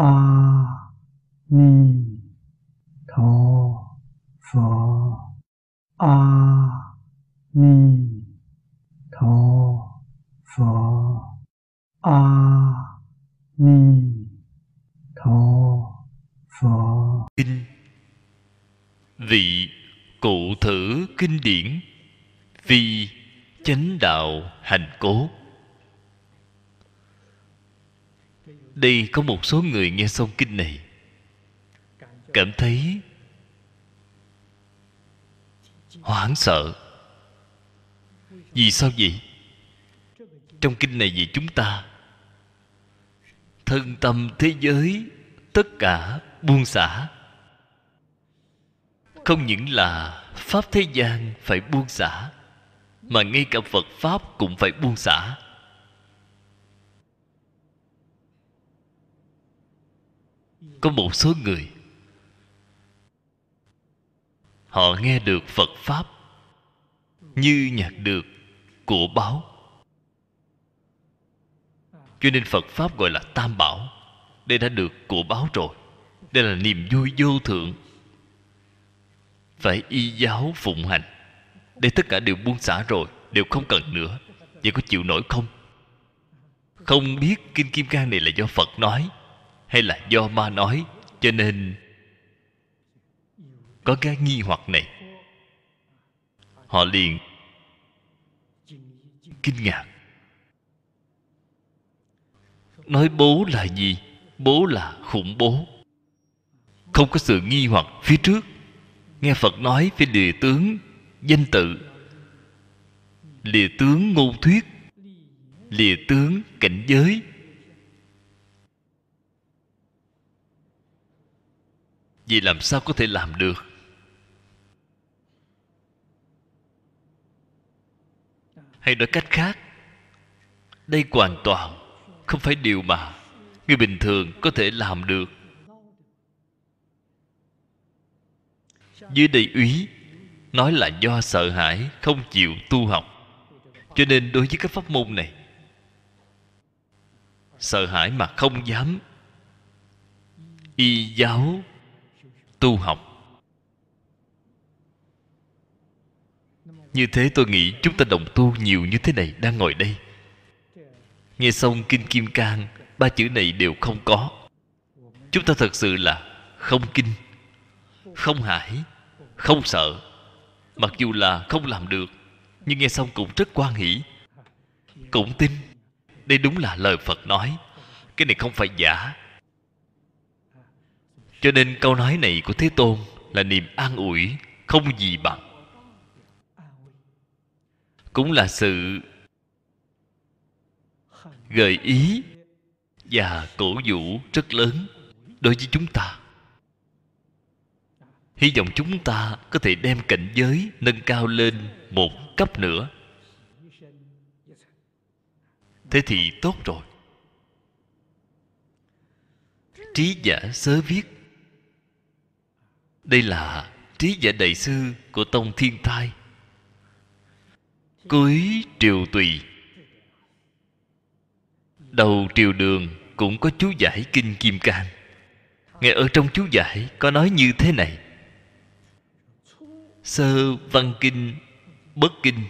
a ni tho pho a ni tho pho a ni tho pho kinh vị cụ thử kinh điển vì chánh đạo hành cố đây có một số người nghe xong kinh này. Cảm thấy hoảng sợ. Vì sao vậy? Trong kinh này vì chúng ta, thân tâm thế giới, tất cả buông xả. Không những là pháp thế gian phải buông xả, mà ngay cả phật pháp cũng phải buông xả. Có một số người, họ nghe được phật pháp như nhặt được của báo. Cho nên phật pháp gọi là tam bảo, đây đã được của báo rồi. Đây là niềm vui vô thượng. Phải y giáo phụng hành. Đây tất cả đều buông xả rồi, đều không cần nữa. Vậy có chịu nổi không? Không biết kinh kim cang này là do phật nói hay là do ma nói, cho nên có cái nghi hoặc này. Họ liền kinh ngạc. Nói bố là gì? Bố là khủng bố. Không có sự nghi hoặc phía trước. Nghe phật nói về lìa tướng danh tự. Lìa tướng ngôn thuyết. Lìa tướng cảnh giới. Vì làm sao có thể làm được? Hay nói cách khác, đây hoàn toàn không phải điều mà người bình thường có thể làm được. Dưới đầy úy nói là do sợ hãi, không chịu tu học. Cho nên đối với các pháp môn này, sợ hãi mà không dám. Y giáo tu học. Như thế tôi nghĩ chúng ta đồng tu nhiều như thế này đang ngồi đây. Nghe xong kinh kim cang, ba chữ này đều không có. Chúng ta thật sự là không kinh, không hải không sợ. Mặc dù là không làm được, nhưng nghe xong cũng rất quan hỷ, cũng tin. Đây đúng là lời phật nói, cái này không phải giả cho nên câu nói này của thế tôn là niềm an ủi, không gì bằng. Cũng là sự gợi ý và cổ vũ rất lớn đối với chúng ta. Hy vọng chúng ta có thể đem cảnh giới nâng cao lên một cấp nữa. Thế thì tốt rồi. Trí giả sớ viết đây là trí giả đại sư của tông thiên thai. Cuối triều tùy. Đầu triều đường cũng có chú giải kinh kim cang. Nghe ở trong chú giải có nói như thế này. Sơ văn kinh, bất kinh.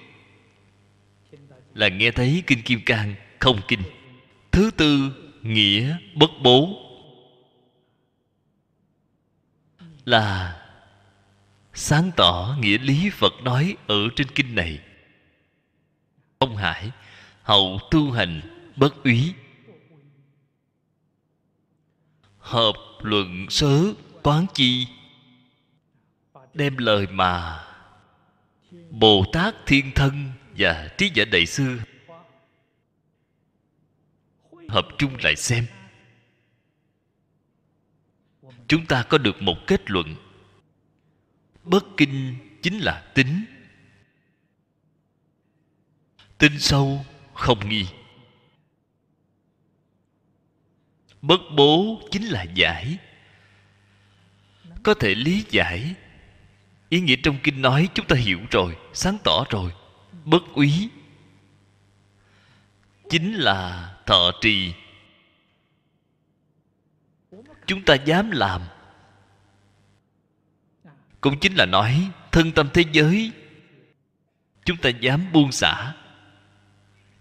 Là nghe thấy kinh kim cang không kinh. Thứ tư nghĩa bất bố. Là sáng tỏ nghĩa lý phật nói ở trên kinh này. Ông hải hậu tu hành bất úy. Hợp luận sớ quán chi, đem lời mà bồ tát thiên thân và trí giả đại sư hợp chung lại xem chúng ta có được một kết luận. Bất kinh chính là tính. Tin sâu, không nghi. Bất bố chính là giải. Có thể lý giải. Ý nghĩa trong kinh nói chúng ta hiểu rồi, sáng tỏ rồi. Bất úy. Chính là thọ trì chúng ta dám làm. Cũng chính là nói, thân tâm thế giới, chúng ta dám buông xả.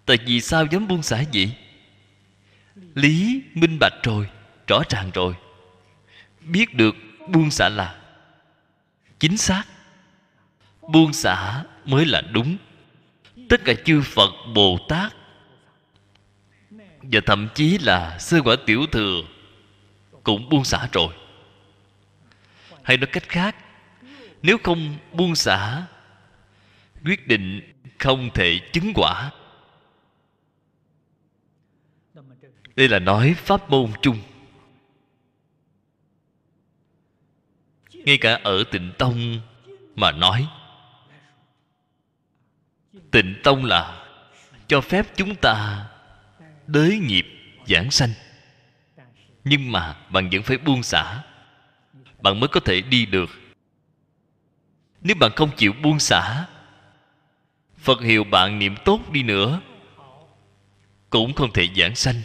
Tại vì sao dám buông xả vậy? Lý minh bạch rồi, rõ ràng rồi. Biết được buông xả là chính xác. Buông xả mới là đúng. Tất cả chư phật bồ tát và thậm chí là sơ quả tiểu thừa cũng buông xả rồi. Hay nói cách khác, nếu không buông xả, quyết định không thể chứng quả. Đây là nói pháp môn chung. Ngay cả ở tịnh tông mà nói, tịnh tông là cho phép chúng ta đới nghiệp giảng sanh nhưng mà bạn vẫn phải buông xả. Bạn mới có thể đi được. Nếu bạn không chịu buông xả, phật hiệu bạn niệm tốt đi nữa, cũng không thể giảng sanh.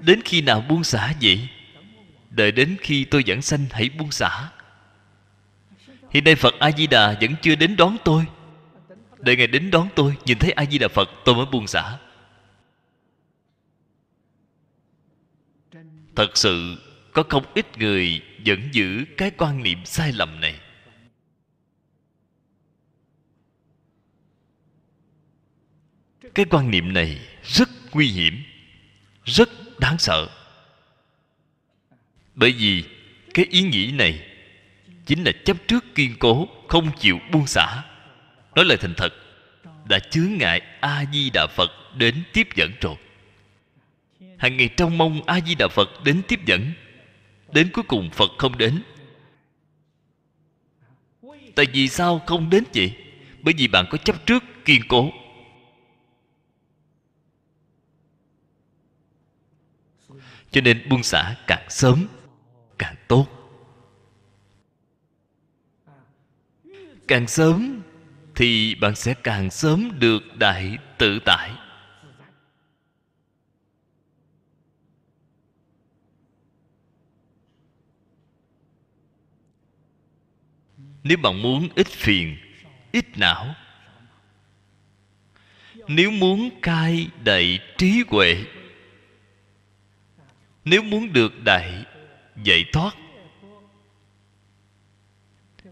Đến khi nào buông xả vậy? Đợi đến khi tôi giảng sanh, hãy buông xả. Hiện nay phật a di đà vẫn chưa đến đón tôi đợi ngài đến đón tôi, nhìn thấy a di đà phật, tôi mới buông xả. Thật sự, có không ít người vẫn giữ cái quan niệm sai lầm này. Cái quan niệm này rất nguy hiểm, rất đáng sợ. Bởi vì cái ý nghĩ này chính là chấp trước kiên cố, không chịu buông xả nói lời thành thật, đã chướng ngại a di đà phật đến tiếp dẫn rồi. Hàng ngày trong mong a di đà phật đến tiếp dẫn, đến cuối cùng phật không đến. Tại vì sao không đến vậy? Bởi vì bạn có chấp trước kiên cố. Cho nên buông xả càng sớm, càng tốt. Càng sớm thì bạn sẽ càng sớm được đại tự tại. Nếu bạn muốn ít phiền, ít não. Nếu muốn cai đại trí huệ. Nếu muốn được đại giải thoát.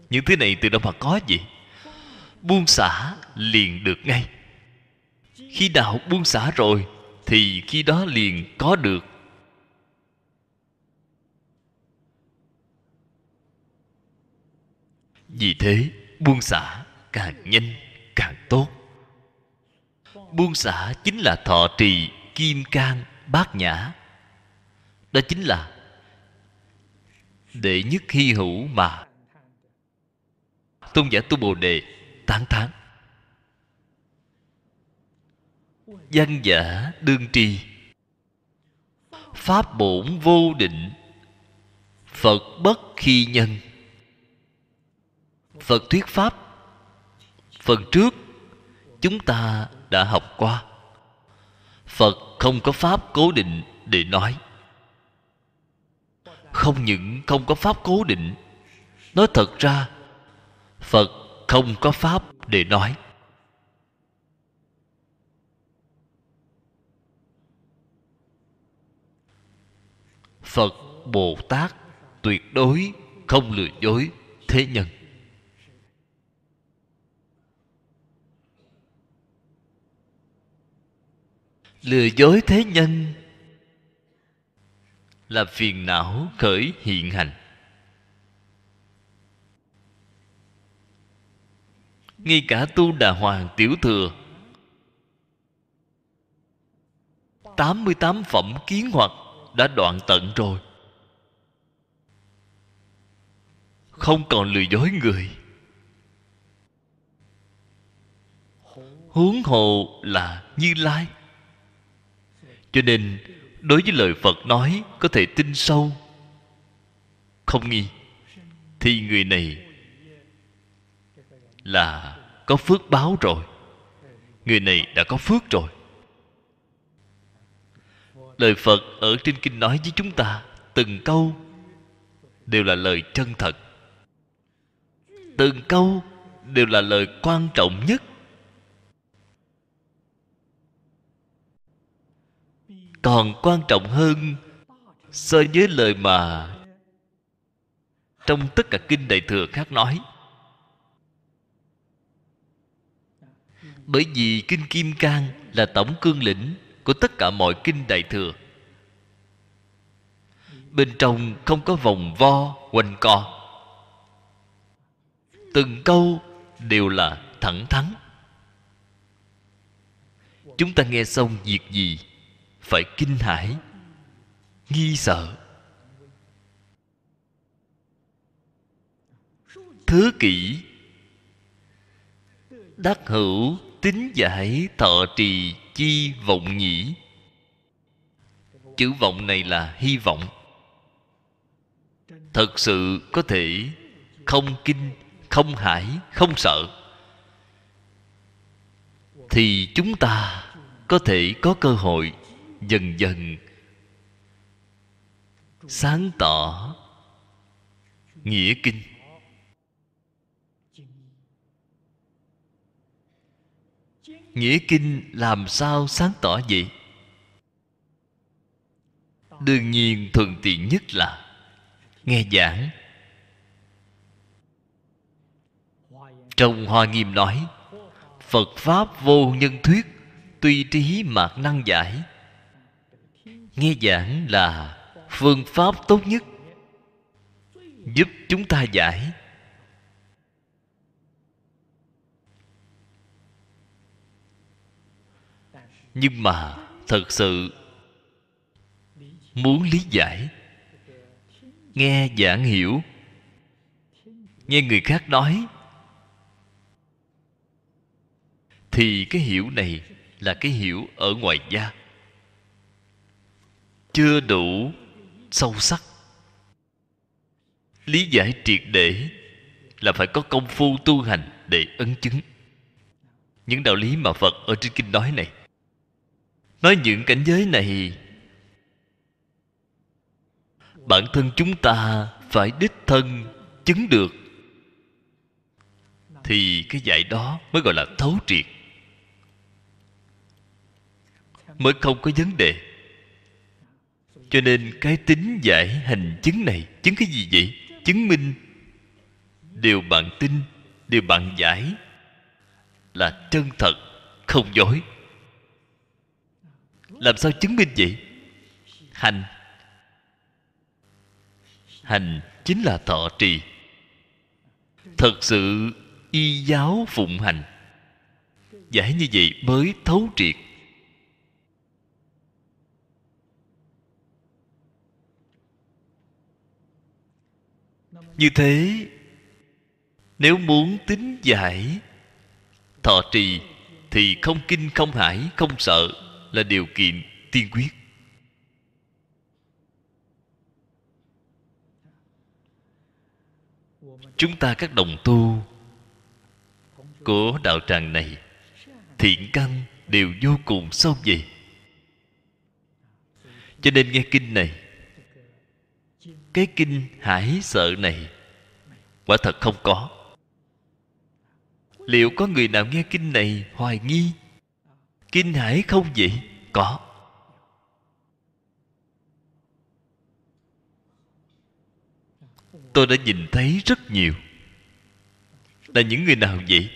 Những thứ này từ đâu mà có gì buông xả liền được ngay. Khi đạo buông xả rồi, thì khi đó liền có được. Vì thế, buông xả càng nhanh, càng tốt. Buông xả chính là thọ trì kim cang bát nhã. Đó chính là đệ nhất hy hữu mà tôn giả tu bồ đề tán thán văn giả đương tri. Pháp bổn vô định. Phật bất khi nhân. Phật thuyết pháp. Phần trước, chúng ta đã học qua. Phật không có pháp cố định để nói. Không những không có pháp cố định, nói thật ra, phật không có pháp để nói. Phật bồ tát tuyệt đối không lừa dối thế nhân. Lừa dối thế nhân là phiền não khởi hiện hành. Ngay cả tu đà hoàng tiểu thừa. 88 phẩm kiến hoặc đã đoạn tận rồi. Không còn lừa dối người. Huống hồ là Như Lai. Cho nên, đối với lời phật nói có thể tin sâu. Không nghi, thì người này là có phước báo rồi. Người này đã có phước rồi. Lời phật ở trên kinh nói với chúng ta, từng câu đều là lời chân thật. Từng câu đều là lời quan trọng nhất. Còn quan trọng hơn so với lời mà trong tất cả kinh đại thừa khác nói bởi vì kinh kim cang là tổng cương lĩnh của tất cả mọi kinh đại thừa. Bên trong không có vòng vo, quanh co. Từng câu đều là thẳng thắn. Chúng ta nghe xong việc gì, phải kinh hãi, nghi sợ. Thứ kỷ đắc hữu tính giải thọ trì chi vọng nhĩ. Chữ vọng này là hy vọng. Thật sự có thể không kinh, không hải không sợ. Thì chúng ta có thể có cơ hội dần dần sáng tỏ nghĩa kinh. Nghĩa kinh làm sao sáng tỏ vậy? Đương nhiên thuận tiện nhất là nghe giảng. Trong hoa nghiêm nói, phật pháp vô nhân thuyết, tuy trí mạc năng giải. Nghe giảng là phương pháp tốt nhất, giúp chúng ta giải. Nhưng mà thật sự muốn lý giải, nghe giảng hiểu, nghe người khác nói, thì cái hiểu này là cái hiểu ở ngoài da. Chưa đủ sâu sắc. Lý giải triệt để là phải có công phu tu hành để ấn chứng. Những đạo lý mà phật ở trên kinh nói này nói những cảnh giới này, bản thân chúng ta phải đích thân chứng được. Thì cái dạy đó mới gọi là thấu triệt. Mới không có vấn đề. Cho nên cái tính giải hành chứng này, chứng cái gì vậy? Chứng minh điều bạn tin, điều bạn giải là chân thật, không dối làm sao chứng minh vậy? Hành. Hành chính là thọ trì. Thật sự y giáo phụng hành. Giải như vậy mới thấu triệt. Như thế, nếu muốn tính giải thọ trì thì không kinh không hải không sợ là điều kiện tiên quyết. Chúng ta các đồng tu của đạo tràng này, thiện căn đều vô cùng sâu dày cho nên nghe kinh này, cái kinh hải sợ này quả thật không có. Liệu có người nào nghe kinh này hoài nghi? Kinh hãi không vậy? Có. Tôi đã nhìn thấy rất nhiều. Là những người nào vậy?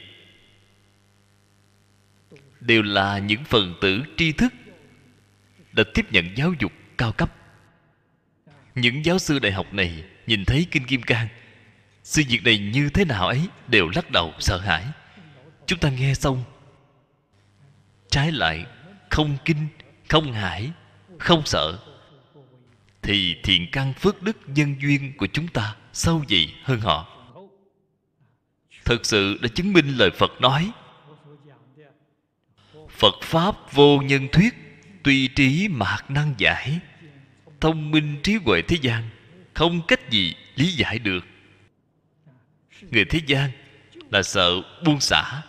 Đều là những phần tử tri thức đã tiếp nhận giáo dục cao cấp. Những giáo sư đại học này nhìn thấy kinh kim cang, sự việc này như thế nào ấy đều lắc đầu sợ hãi. Chúng ta nghe xong trái lại, không kinh, không hãi, không sợ, thì thiện căn phước đức nhân duyên của chúng ta sâu dày hơn họ. Thực sự đã chứng minh lời phật nói, phật pháp vô nhân thuyết, tuy trí mạc năng giải, thông minh trí huệ thế gian, không cách gì lý giải được. Người thế gian là sợ buông xả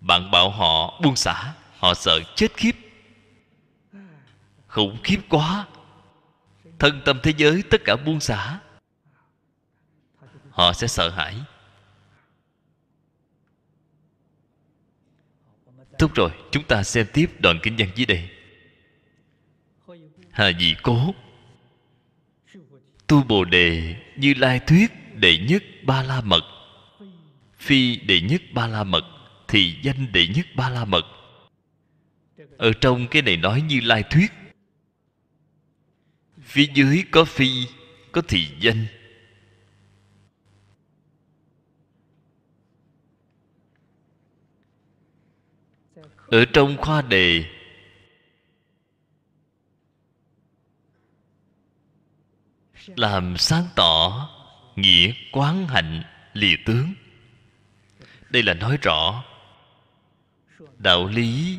bạn bảo họ buông xả, họ sợ chết khiếp. Khủng khiếp quá. Thân tâm thế giới tất cả buông xả. Họ sẽ sợ hãi. Tốt rồi, chúng ta xem tiếp đoạn kinh văn dưới đây. Hà dị cố. Tu bồ đề như lai thuyết đệ nhất ba la mật. Phi đệ nhất ba la mật thì danh đệ nhất ba la mật ở trong cái này nói như lai thuyết. Phía dưới có phi, có thị danh. Ở trong khoa đề, làm sáng tỏ nghĩa quán hạnh lìa tướng. Đây là nói rõ đạo lý.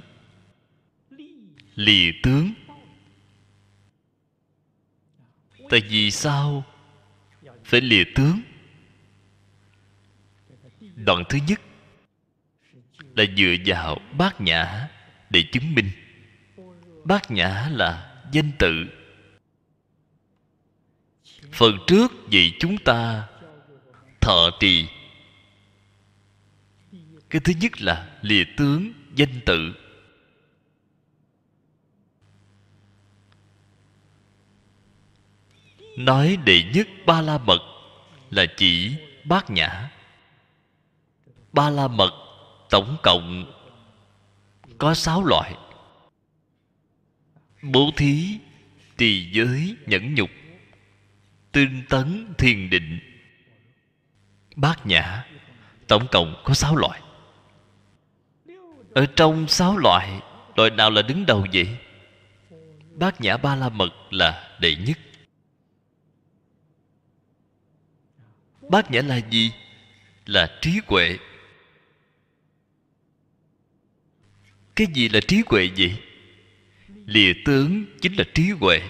Lìa tướng. Tại vì sao phải lìa tướng? Đoạn thứ nhất là dựa vào bát nhã để chứng minh. Bát nhã là danh tự. Phần trước vì chúng ta thọ trì. Cái thứ nhất là lìa tướng danh tự. Nói đệ nhất ba la mật là chỉ bát nhã. Ba la mật tổng cộng có sáu loại. Bố thí trì giới, nhẫn nhục tinh tấn, thiền định. Bát nhã tổng cộng có sáu loại ở trong sáu loại loại nào là đứng đầu vậy? Bát nhã ba la mật là đệ nhất. Bát nhã là gì? Là trí huệ. Cái gì là trí huệ vậy? Lìa tướng chính là trí huệ.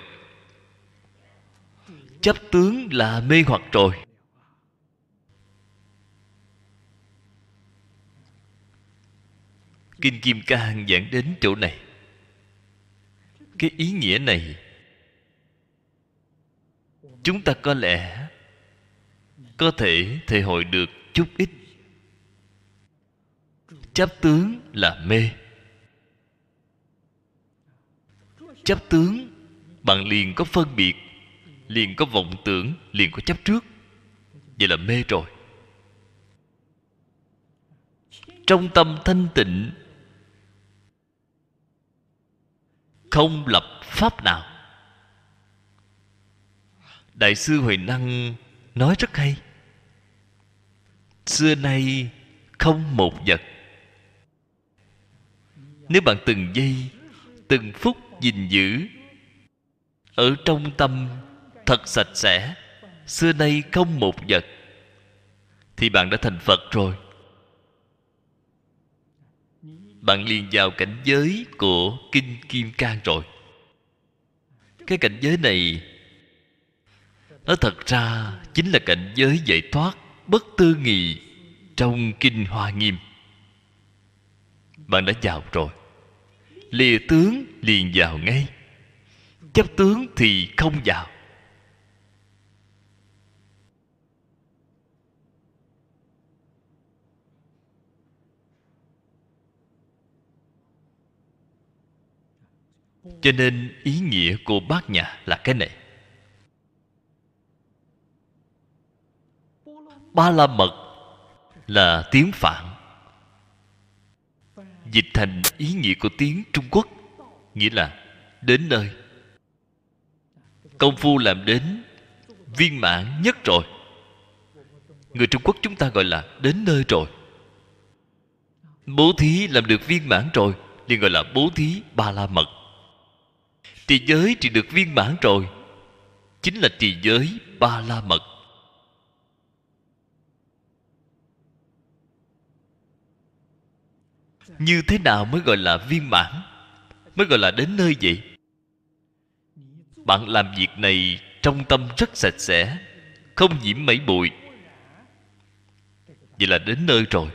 Chấp tướng là mê hoặc rồi. Kinh kim cang giảng đến chỗ này. Cái ý nghĩa này, chúng ta có lẽ có thể thể hội được chút ít. Chấp tướng là mê. Chấp tướng bạn liền có phân biệt, liền có vọng tưởng, liền có chấp trước. Vậy là mê rồi. Trong tâm thanh tịnh không lập pháp nào. Đại sư huệ năng nói rất hay. Xưa nay không một vật. Nếu bạn từng giây, từng phút gìn giữ ở trong tâm thật sạch sẽ, xưa nay không một vật, thì bạn đã thành phật rồi bạn liền vào cảnh giới của kinh kim cang rồi. Cái cảnh giới này, nó thật ra chính là cảnh giới giải thoát bất tư nghị trong kinh hoa nghiêm. Bạn đã vào rồi. Lìa tướng liền vào ngay. Chấp tướng thì không vào. Cho nên ý nghĩa của bát nhã là cái này. Ba la mật là tiếng phạn. Dịch thành ý nghĩa của tiếng trung quốc, nghĩa là đến nơi. Công phu làm đến, viên mãn nhất rồi. Người trung quốc chúng ta gọi là đến nơi rồi. Bố thí làm được viên mãn rồi, liền gọi là bố thí ba la mật. Tỳ giới thì được viên mãn rồi. Chính là tỳ giới ba la mật như thế nào mới gọi là viên mãn? Mới gọi là đến nơi vậy? Bạn làm việc này trong tâm rất sạch sẽ, không nhiễm mấy bụi. Vậy là đến nơi rồi.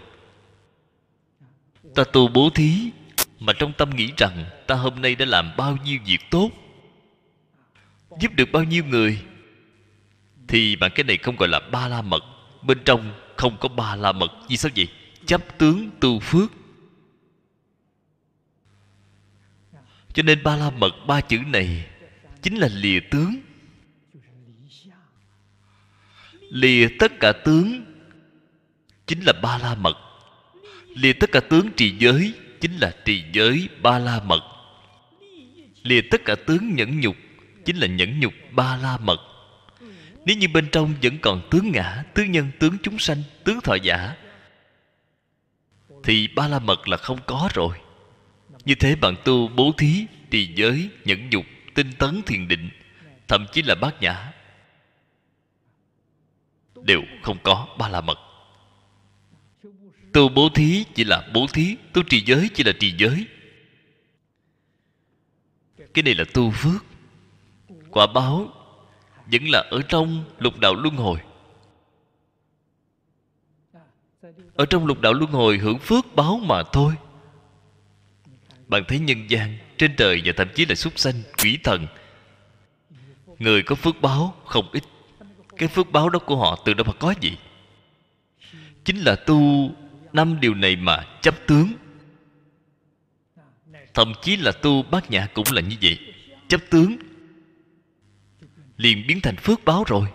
Ta tu bố thí mà trong tâm nghĩ rằng ta hôm nay đã làm bao nhiêu việc tốt, giúp được bao nhiêu người, thì bằng cái này không gọi là ba la mật. Bên trong không có ba la mật, vì sao vậy? Chấp tướng tu phước. Cho nên ba la mật, ba chữ này chính là lìa tướng. Lìa tất cả tướng chính là ba la mật. Lìa tất cả tướng trì giới chính là trì giới ba la mật lìa tất cả tướng nhẫn nhục, chính là nhẫn nhục ba la mật nếu như bên trong vẫn còn tướng ngã, tướng nhân, tướng chúng sanh, tướng thọ giả, thì ba la mật là không có rồi. Như thế bạn tu bố thí, trì giới, nhẫn nhục, tinh tấn thiền định, thậm chí là bát nhã, đều không có ba la mật tu bố thí chỉ là bố thí tu trì giới chỉ là trì giới. Cái này là tu phước. Quả báo vẫn là ở trong lục đạo luân hồi. Ở trong lục đạo luân hồi hưởng phước báo mà thôi. Bạn thấy nhân gian, trên trời và thậm chí là súc sanh, quỷ thần. Người có phước báo không ít. Cái phước báo đó của họ từ đâu mà có gì chính là tu năm điều này mà chấp tướng. Thậm chí là tu bát nhã cũng là như vậy. Chấp tướng. Liền biến thành phước báo rồi.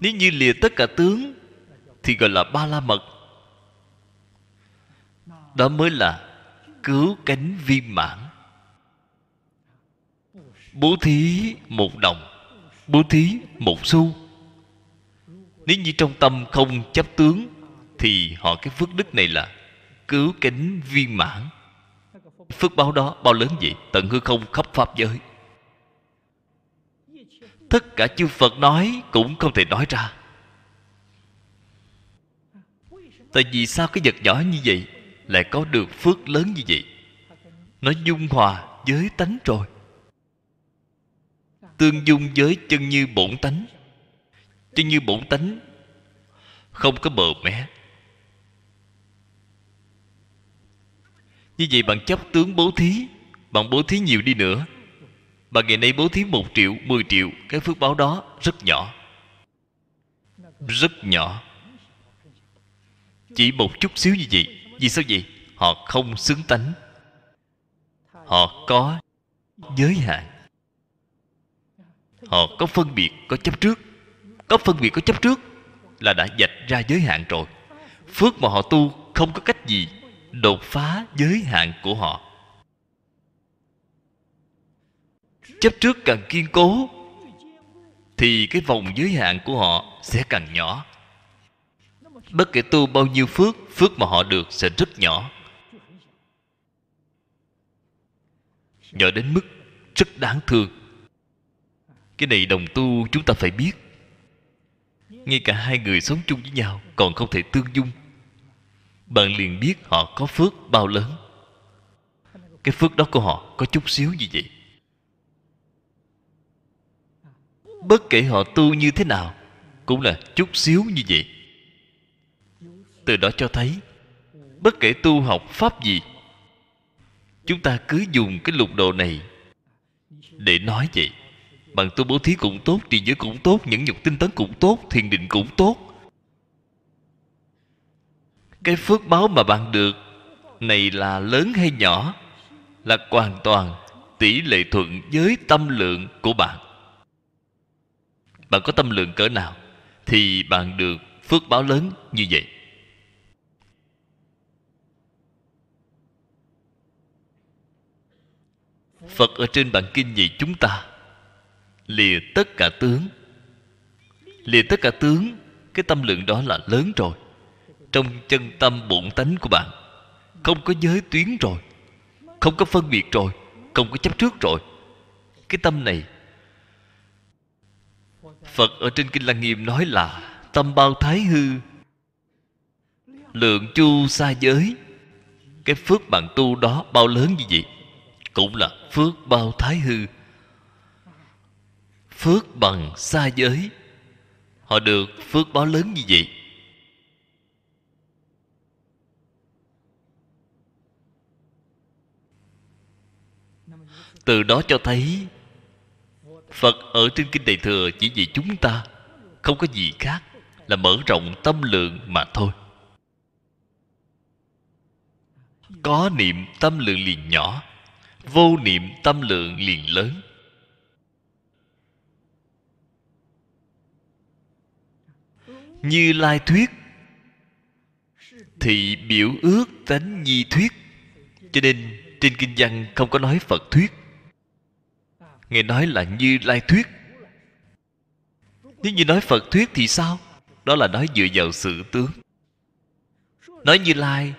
Nếu như lìa tất cả tướng, thì gọi là ba la mật. Đó mới là cứu cánh viên mãn. Bố thí một đồng, bố thí một xu nếu như trong tâm không chấp tướng, thì họ, cái phước đức này là cứu cánh viên mãn. Phước báo đó bao lớn vậy? Tận hư không khắp pháp giới. Tất cả chư phật nói cũng không thể nói ra. Tại vì sao cái vật nhỏ như vậy lại có được phước lớn như vậy? Nó dung hòa với tánh rồi. Tương dung với chân như bổn tánh. Chứ như bổn tánh, không có bờ mé. Như vậy bạn chấp tướng bố thí bạn bố thí nhiều đi nữa bạn ngày nay bố thí một triệu, mười triệu, cái phước báo đó rất nhỏ. Rất nhỏ. Chỉ một chút xíu như vậy. Vì sao vậy? Họ không xứng tánh. Họ có giới hạn. Họ có phân biệt, có chấp trước có phân biệt, có chấp trước là đã dạch ra giới hạn rồi. Phước mà họ tu không có cách gì đột phá giới hạn của họ. Chấp trước càng kiên cố, thì cái vòng giới hạn của họ sẽ càng nhỏ. Bất kể tu bao nhiêu phước phước mà họ được sẽ rất nhỏ. Nhỏ đến mức rất đáng thương. Cái này đồng tu chúng ta phải biết ngay cả hai người sống chung với nhau còn không thể tương dung. Bạn liền biết họ có phước bao lớn. Cái phước đó của họ có chút xíu như vậy? Bất kể họ tu như thế nào, cũng là chút xíu như vậy. Từ đó cho thấy, bất kể tu học pháp gì, chúng ta cứ dùng cái lục đồ này để nói vậy bằng tu bố thí cũng tốt trì giới cũng tốt, nhẫn nhục tinh tấn cũng tốt, thiền định cũng tốt. Cái phước báo mà bạn được này là lớn hay nhỏ là hoàn toàn tỷ lệ thuận với tâm lượng của bạn. Bạn có tâm lượng cỡ nào thì bạn được phước báo lớn như vậy. Phật ở trên bản kinh dạy chúng ta lìa tất cả tướng. Lìa tất cả tướng, cái tâm lượng đó là lớn rồi. Trong chân tâm bổn tánh của bạn, không có giới tuyến rồi, không có phân biệt rồi, không có chấp trước rồi. Cái tâm này, phật ở trên kinh lăng nghiêm nói là tâm bao thái hư, lượng chu xa giới. Cái phước bạn tu đó bao lớn như vậy? Cũng là phước bao thái hư phước bằng xa giới. Họ được phước báo lớn như vậy. Từ đó cho thấy, phật ở trên kinh đại thừa chỉ vì chúng ta, không có gì khác là mở rộng tâm lượng mà thôi. Có niệm tâm lượng liền nhỏ, vô niệm tâm lượng liền lớn. Như lai thuyết. Thì biểu ước tánh nhi thuyết. Cho nên trên kinh văn không có nói phật thuyết. Nghe nói là như lai thuyết. Nếu như nói phật thuyết thì sao? Đó là nói dựa vào sự tướng. Nói như lai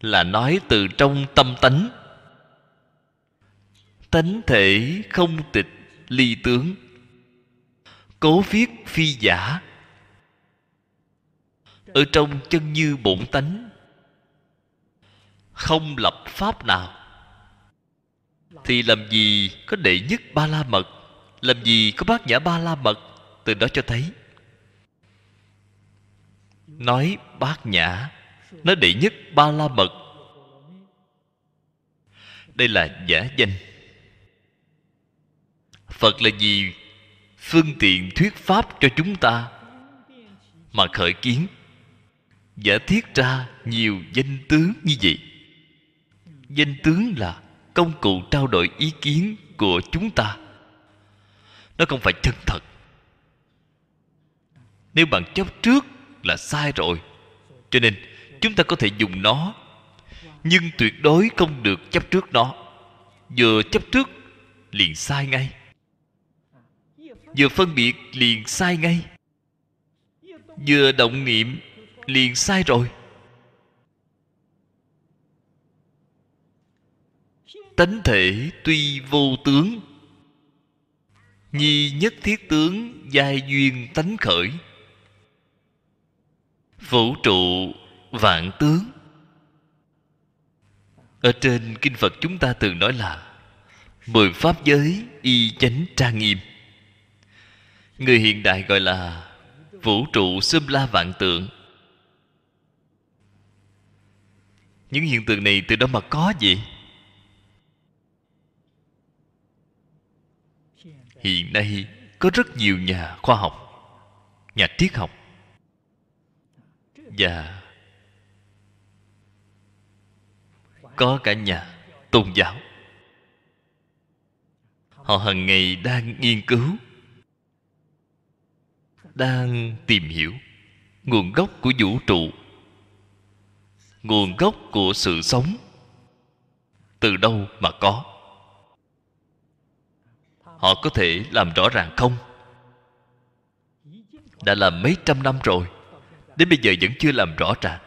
là nói từ trong tâm tánh. Tánh thể không tịch ly tướng. Cố viết phi giả ở trong chân như bổn tánh. Không lập pháp nào thì làm gì có đệ nhất ba la mật làm gì có bát nhã ba la mật từ đó cho thấy. Nói bát nhã, nói đệ nhất ba la mật đây là giả danh. Phật là gì phương tiện thuyết pháp cho chúng ta mà khởi kiến giả thiết ra nhiều danh tướng như vậy. Danh tướng là công cụ trao đổi ý kiến của chúng ta. Nó không phải chân thật. Nếu bạn chấp trước là sai rồi, cho nên chúng ta có thể dùng nó, nhưng tuyệt đối không được chấp trước nó. Vừa chấp trước, liền sai ngay. Vừa phân biệt, liền sai ngay. Vừa động niệm liền sai rồi. Tánh thể tuy vô tướng, nhi nhất thiết tướng giai duyên tánh khởi. Vũ trụ vạn tướng. Ở trên kinh phật chúng ta từng nói là mười pháp giới y chánh trang nghiêm. Người hiện đại gọi là vũ trụ xâm la vạn tượng. Những hiện tượng này từ đâu mà có vậy? Hiện nay có rất nhiều nhà khoa học, nhà triết học. Và có cả nhà tôn giáo. Họ hàng ngày đang nghiên cứu, đang tìm hiểu nguồn gốc của vũ trụ nguồn gốc của sự sống. Từ đâu mà có? Họ có thể làm rõ ràng không? Đã làm mấy trăm năm rồi, đến bây giờ vẫn chưa làm rõ ràng.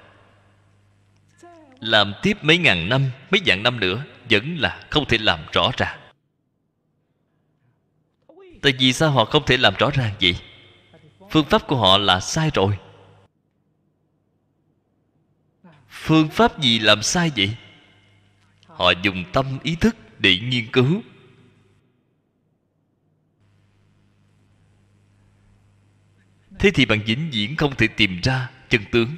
Làm tiếp mấy ngàn năm, mấy vạn năm nữa, vẫn là không thể làm rõ ràng. Tại vì sao họ không thể làm rõ ràng vậy? Phương pháp của họ là sai rồi. Phương pháp gì làm sai vậy? Họ dùng tâm ý thức để nghiên cứu. Thế thì bạn vĩnh viễn không thể tìm ra chân tướng.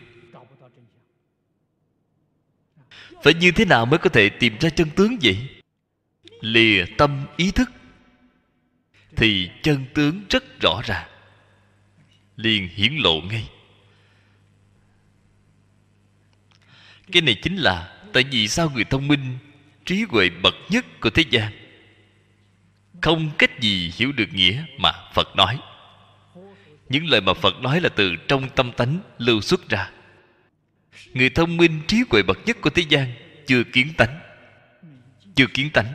Phải như thế nào mới có thể tìm ra chân tướng vậy? Lìa tâm ý thức thì chân tướng rất rõ ràng. Liền hiển lộ ngay. Cái này chính là tại vì sao người thông minh trí huệ bậc nhất của thế gian? Không cách gì hiểu được nghĩa mà phật nói. Những lời mà phật nói là từ trong tâm tánh lưu xuất ra. Người thông minh trí huệ bậc nhất của thế gian chưa kiến tánh. Chưa kiến tánh.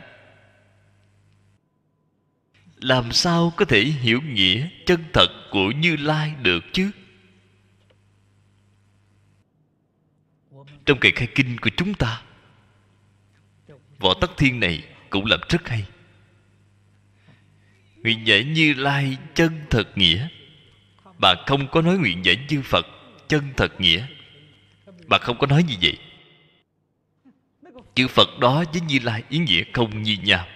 Làm sao có thể hiểu nghĩa chân thật của như lai được chứ? Trong kỳ khai kinh của chúng ta. Võ tắc thiên này cũng làm rất hay. Nguyện giải như lai chân thật nghĩa. Bà không có nói nguyện giải như phật chân thật nghĩa. Bà không có nói như vậy. Chữ phật đó với như lai ý nghĩa không như nhau.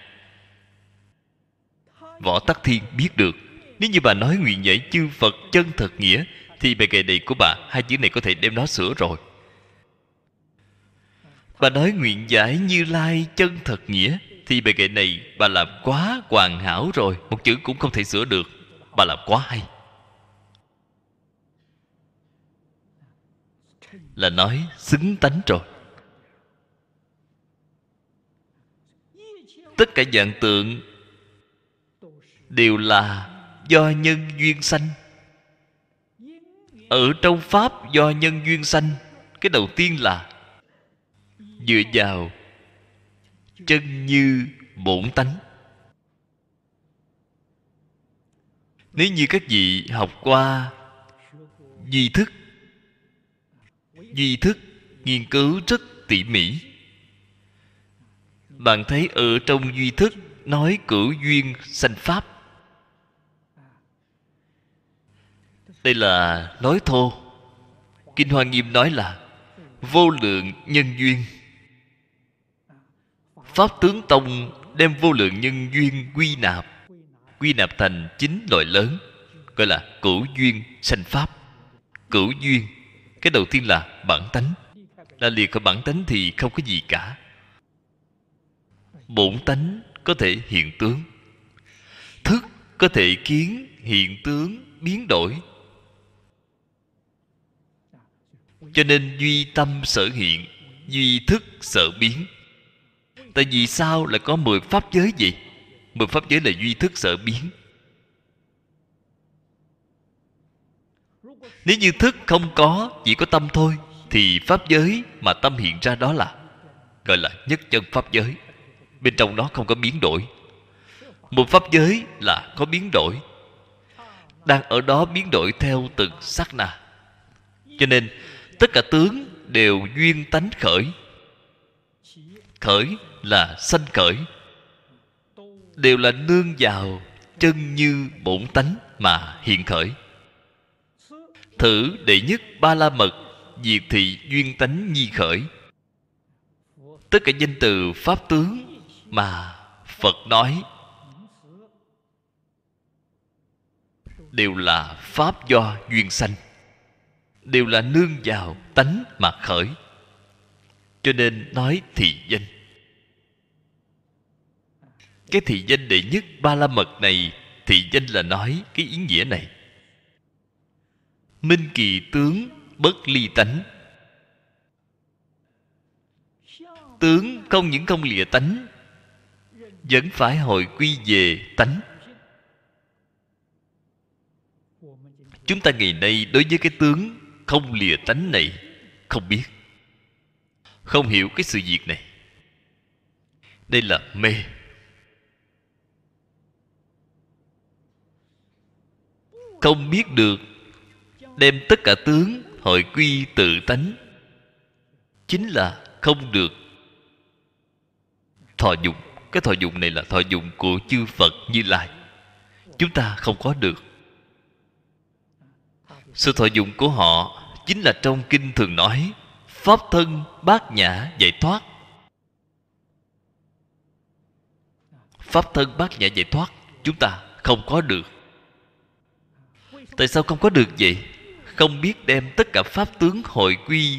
Võ tắc thiên biết được, nếu như bà nói nguyện giải chư phật chân thật nghĩa, thì bài kệ này của bà, hai chữ này có thể đem nó sửa rồi bà nói nguyện giải như lai chân thật nghĩa, thì bài kệ này bà làm quá hoàn hảo rồi, một chữ cũng không thể sửa được. Bà làm quá hay. Là nói xứng tánh rồi. Tất cả dạng tượng đều là do nhân duyên sanh. Ở trong pháp do nhân duyên sanh, cái đầu tiên là dựa vào chân như bổn tánh. Nếu như các vị học qua duy thức duy thức nghiên cứu rất tỉ mỉ, bạn thấy ở trong duy thức nói cửu duyên sanh pháp. Đây là nói thô. Kinh hoa nghiêm nói là vô lượng nhân duyên pháp tướng tông đem vô lượng nhân duyên quy nạp. Quy nạp thành chín loại lớn, gọi là cửu duyên sanh pháp. Cửu duyên, cái đầu tiên là bản tánh. Là liệt khỏi bản tánh thì không có gì cả. Bổn tánh có thể hiện tướng. Thức có thể kiến, hiện tướng biến đổi. Cho nên duy tâm sở hiện, duy thức sở biến tại vì sao lại có mười pháp giới gì mười pháp giới là duy thức sở biến. Nếu như thức không có, chỉ có tâm thôi, thì pháp giới mà tâm hiện ra đó là, gọi là nhất chân pháp giới. Bên trong đó không có biến đổi. Một pháp giới là có biến đổi. Đang ở đó biến đổi theo từng sắc na. Cho nên, tất cả tướng đều duyên tánh khởi. Khởi là sanh khởi. Đều là nương vào chân như bổn tánh mà hiện khởi. Thử đệ nhất ba la mật, diệt thị duyên tánh nhi khởi. Tất cả danh từ pháp tướng mà phật nói đều là pháp do duyên sanh, đều là nương vào tánh mà khởi. Cho nên nói thị danh cái thị danh đệ nhất ba la mật này, thị danh là nói cái ý nghĩa này. Minh kỳ tướng bất ly tánh. Tướng không những không lìa tánh, vẫn phải hồi quy về tánh. Chúng ta ngày nay đối với cái tướng không lìa tánh này không biết, không hiểu cái sự việc này. Đây là mê. Không biết được, đem tất cả tướng hội quy tự tánh. Chính là không được. Thọ dụng, cái thọ dụng này là thọ dụng của chư phật như lai. Chúng ta không có được. Sự thọ dụng của họ chính là trong kinh thường nói, pháp thân bát nhã giải thoát. Pháp thân bát nhã giải thoát, chúng ta không có được tại sao không có được vậy? Không biết đem tất cả pháp tướng hội quy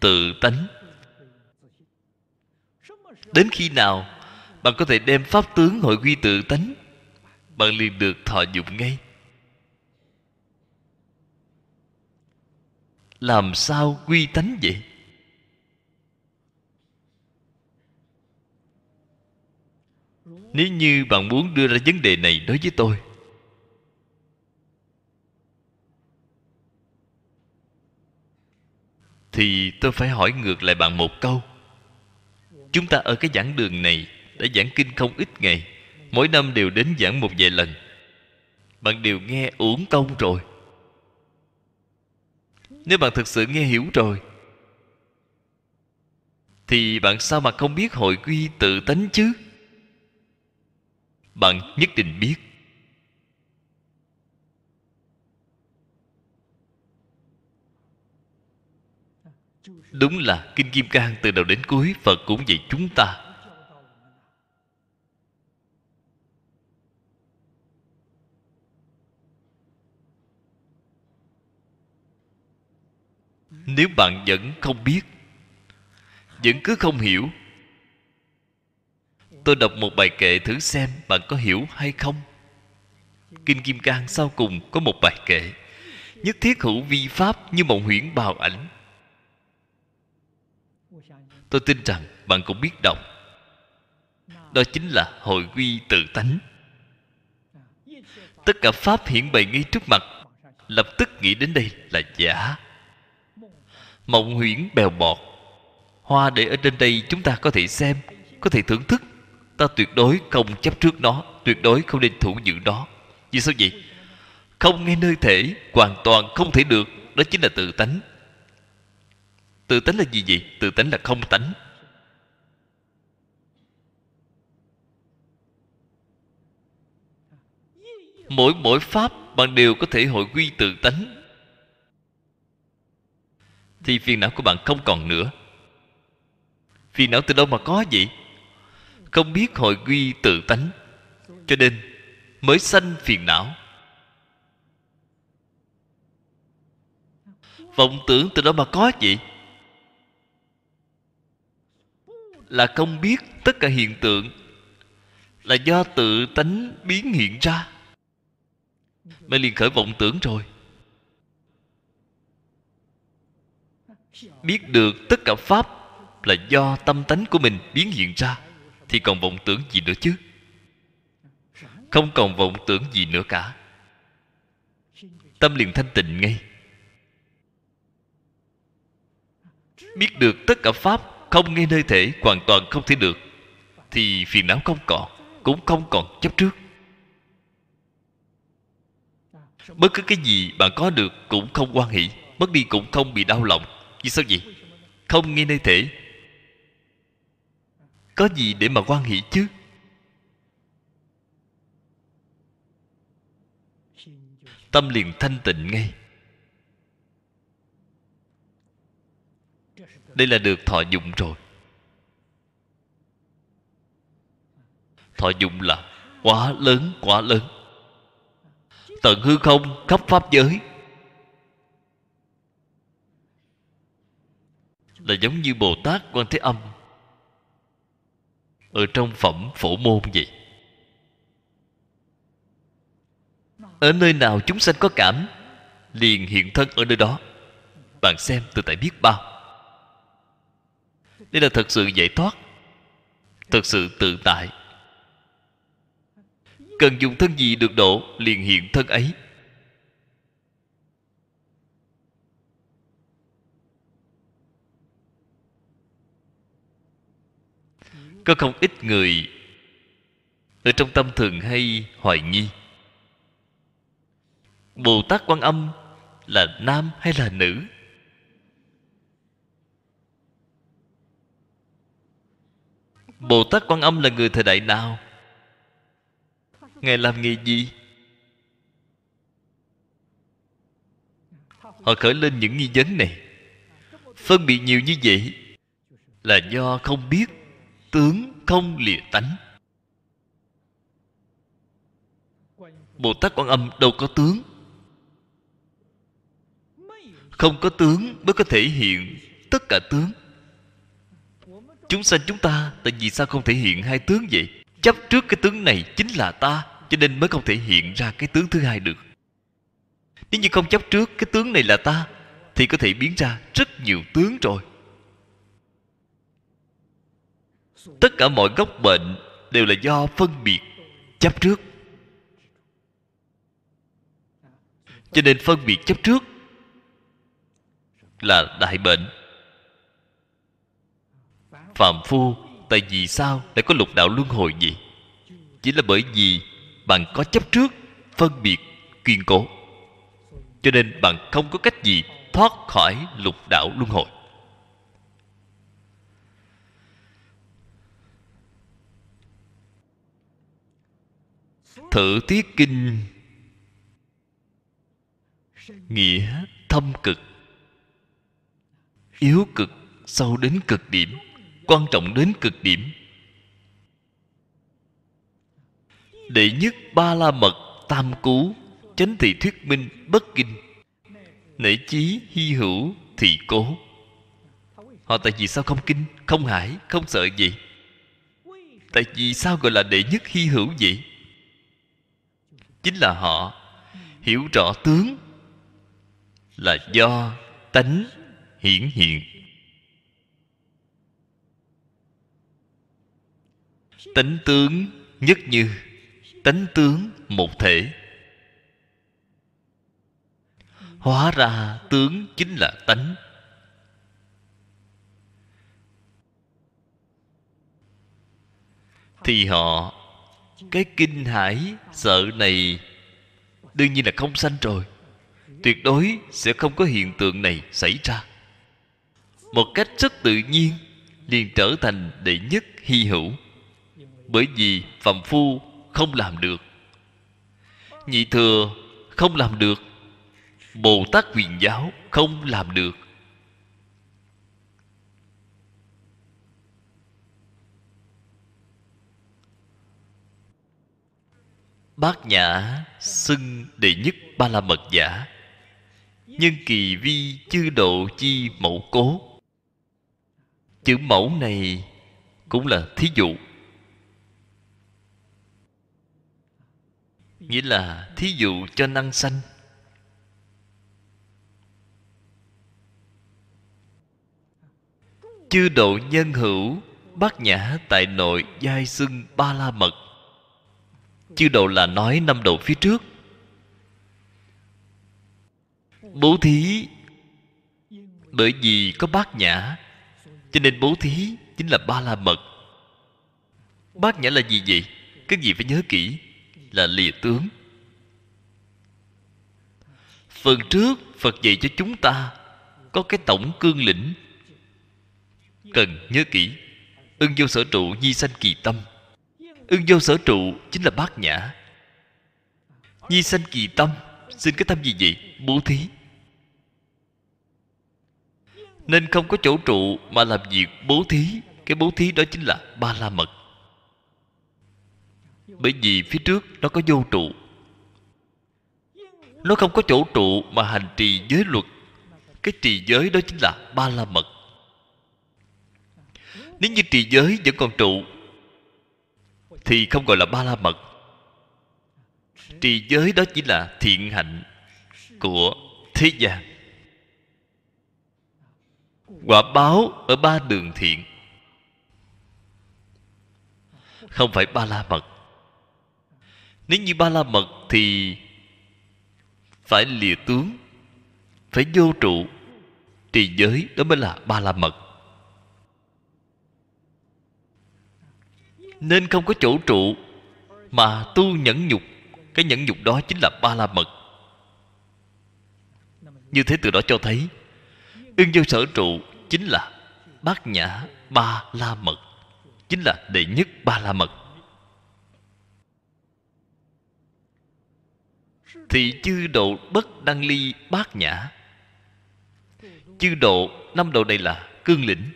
tự tánh. Đến khi nào bạn có thể đem pháp tướng hội quy tự tánh, bạn liền được thọ dụng ngay. Làm sao quy tánh vậy? Nếu như bạn muốn đưa ra vấn đề này đối với tôi thì tôi phải hỏi ngược lại bạn một câu. Chúng ta ở cái giảng đường này đã giảng kinh không ít ngày, mỗi năm đều đến giảng một vài lần. Bạn đều nghe uổng công rồi. Nếu bạn thực sự nghe hiểu rồi, thì bạn sao mà không biết hội quy tự tánh chứ? Bạn nhất định biết. Đúng là kinh kim cang từ đầu đến cuối, phật cũng dạy chúng ta. Nếu bạn vẫn không biết, vẫn cứ không hiểu, tôi đọc một bài kệ thử xem bạn có hiểu hay không. Kinh kim cang sau cùng có một bài kệ, nhất thiết hữu vi pháp như mộng huyễn bào ảnh tôi tin rằng bạn cũng biết đọc đó chính là hội quy tự tánh. Tất cả pháp hiển bày ngay trước mặt, lập tức nghĩ đến đây là giả. Mộng huyễn bèo bọt. Hoa để ở trên đây chúng ta có thể xem, có thể thưởng thức. Ta tuyệt đối không chấp trước nó, tuyệt đối không nên thủ giữ nó. Vì sao vậy? Không nghe nơi thể, hoàn toàn không thể được. Đó chính là tự tánh tự tánh là gì vậy? Tự tánh là không tánh. Mỗi mỗi pháp bạn đều có thể hội quy tự tánh. Thì phiền não của bạn không còn nữa. Phiền não từ đâu mà có vậy? Không biết hội quy tự tánh. Cho nên mới sanh phiền não. Vọng tưởng từ đó mà có vậy? Là không biết tất cả hiện tượng, là do tự tánh biến hiện ra. Mới liền khởi vọng tưởng rồi. Biết được tất cả pháp là do tâm tánh của mình biến hiện ra, thì còn vọng tưởng gì nữa chứ? Không còn vọng tưởng gì nữa cả. Tâm liền thanh tịnh ngay. Biết được tất cả pháp không nghe nơi thể, hoàn toàn không thể được. Thì phiền não không còn, cũng không còn chấp trước. Bất cứ cái gì bạn có được cũng không quan hỷ, mất đi cũng không bị đau lòng. Vì sao vậy không nghe nơi thể. Có gì để mà quan hỷ chứ? Tâm liền thanh tịnh ngay. Đây là được thọ dụng rồi. Thọ dụng là quá lớn quá lớn. Tận hư không, khắp pháp giới. Là giống như bồ tát quan thế âm. Ở trong phẩm phổ môn vậy. Ở nơi nào chúng sanh có cảm, liền hiện thân ở nơi đó. Bạn xem tôi tại biết bao đây là thật sự giải thoát thật sự tự tại. Cần dùng thân gì được độ, liền hiện thân ấy. Có không ít người ở trong tâm thường hay hoài nghi. Bồ tát quan âm là nam hay là nữ? Bồ tát quan âm là người thời đại nào? Ngài làm nghề gì? Họ khởi lên những nghi vấn này. Phân biệt nhiều như vậy là do không biết, tướng không lìa tánh. Bồ tát quan âm đâu có tướng? Không có tướng mới có thể hiện tất cả tướng chúng sanh chúng ta, tại vì sao không thể hiện hai tướng vậy? Chấp trước cái tướng này chính là ta, cho nên mới không thể hiện ra cái tướng thứ hai được. Nếu như không chấp trước cái tướng này là ta, thì có thể biến ra rất nhiều tướng rồi. Tất cả mọi gốc bệnh đều là do phân biệt, chấp trước. Cho nên phân biệt chấp trước là đại bệnh phạm phu, tại vì sao lại có lục đạo luân hồi gì chỉ là bởi vì bạn có chấp trước phân biệt kiên cố. Cho nên bạn không có cách gì thoát khỏi lục đạo luân hồi. Thử tiết kinh nghĩa thâm cực yếu cực sâu đến cực điểm quan trọng đến cực điểm. Đệ nhất ba la mật tam cú, chánh thị thuyết minh bất kinh. Nể chí hy hữu thị cố. Họ tại vì sao không kinh, không hải không sợ gì tại vì sao gọi là đệ nhất hy hữu vậy? Chính là họ hiểu rõ tướng là do tánh hiển hiện. Tánh tướng nhất như, tánh tướng một thể. Hóa ra tướng chính là tánh. Thì họ, cái kinh hãi sợ này đương nhiên là không sanh rồi. Tuyệt đối sẽ không có hiện tượng này xảy ra. Một cách rất tự nhiên, liền trở thành đệ nhất hy hữu bởi vì phàm phu không làm được. Nhị thừa không làm được, bồ tát quyền giáo không làm được. Bát nhã xưng đệ nhất ba la mật giả nhân kỳ vi chư độ chi mẫu cố. Chữ mẫu này cũng là thí dụ nghĩa là thí dụ cho năng sanh. Chư độ nhân hữu bát nhã tại nội giai xưng ba la mật. Chư độ là nói năm độ phía trước. Bố thí, bởi vì có bát nhã, cho nên bố thí chính là ba la mật. Bát nhã là gì vậy? Các vị phải nhớ kỹ? Là lìa tướng. Phần trước, phật dạy cho chúng ta có cái tổng cương lĩnh. Cần nhớ kỹ, ưng vô sở trụ nhi sanh kỳ tâm. Ưng vô sở trụ chính là bát nhã. Nhi sanh kỳ tâm, xin cái tâm gì vậy? Bố thí. Nên không có chỗ trụ mà làm việc bố thí. Cái bố thí đó chính là ba la mật bởi vì phía trước nó có vô trụ. Nó không có chỗ trụ mà hành trì giới luật. Cái trì giới đó chính là ba la mật. Nếu như trì giới vẫn còn trụ, thì không gọi là ba la mật. Trì giới đó chỉ là thiện hạnh của thế gian. Quả báo ở ba đường thiện. Không phải ba la mật nếu như ba la mật thì phải lìa tướng, phải vô trụ trì giới đó mới là ba la mật. Nên không có chỗ trụ mà tu nhẫn nhục, cái nhẫn nhục đó chính là ba la mật. Như thế từ đó cho thấy ưng vô sở trụ chính là bát nhã ba la mật, chính là đệ nhất ba la mật. Thì chư độ bất đăng ly bát nhã. Chư độ, năm độ này là cương lĩnh.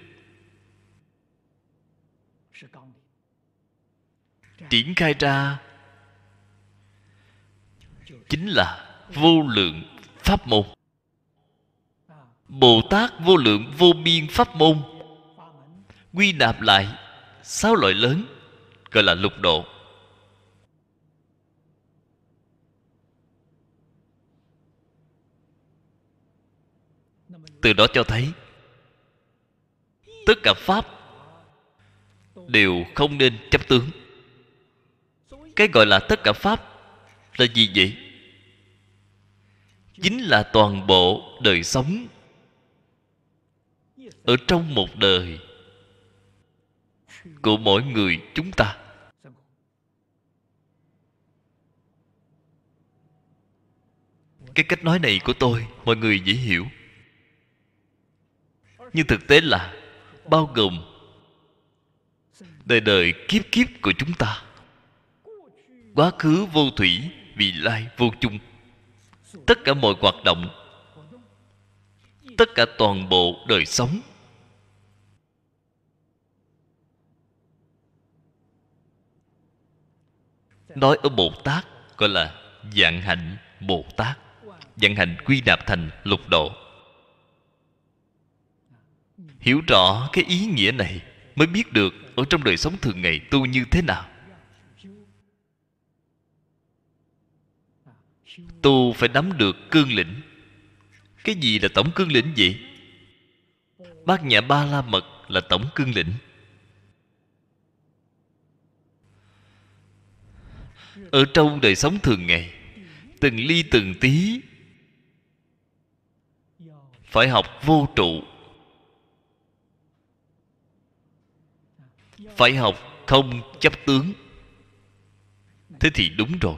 Triển khai ra chính là vô lượng pháp môn. Bồ tát vô lượng vô biên pháp môn, quy nạp lại sáu loại lớn, gọi là lục độ. Từ đó cho thấy, tất cả pháp đều không nên chấp tướng. Cái gọi là tất cả pháp là gì vậy? Chính là toàn bộ đời sống ở trong một đời của mỗi người chúng ta. Cái cách nói này của tôi, mọi người dễ hiểu nhưng thực tế là bao gồm đời đời kiếp kiếp của chúng ta. Quá khứ vô thủy, vị lai vô chung. Tất cả mọi hoạt động, tất cả toàn bộ đời sống nói ở bồ tát, gọi là dạng hạnh bồ tát, dạng hạnh quy nạp thành lục độ hiểu rõ cái ý nghĩa này mới biết được ở trong đời sống thường ngày tu như thế nào. Tu phải nắm được cương lĩnh. Cái gì là tổng cương lĩnh vậy? Bát nhã ba la mật là tổng cương lĩnh. Ở trong đời sống thường ngày, từng ly từng tí, phải học vô trụ. Phải học không chấp tướng. Thế thì đúng rồi.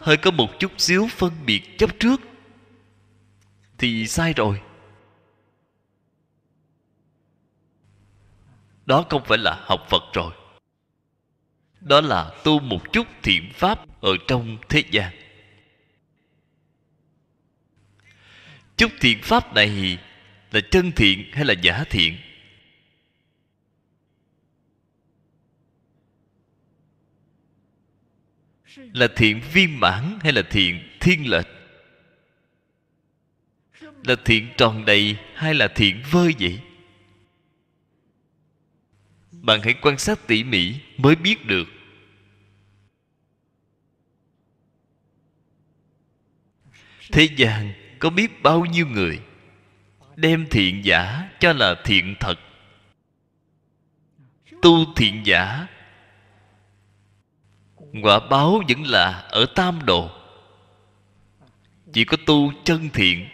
Hơi có một chút xíu phân biệt chấp trước thì sai rồi. Đó không phải là học phật rồi. Đó là tu một chút thiện pháp ở trong thế gian. Chút thiện pháp này là chân thiện hay là giả thiện? Là thiện viên mãn hay là thiện thiên lệch? Là thiện tròn đầy hay là thiện vơi vậy? Bạn hãy quan sát tỉ mỉ mới biết được. Thế gian có biết bao nhiêu người đem thiện giả cho là thiện thật? Tu thiện giả quả báo vẫn là ở tam độ chỉ có tu chân thiện,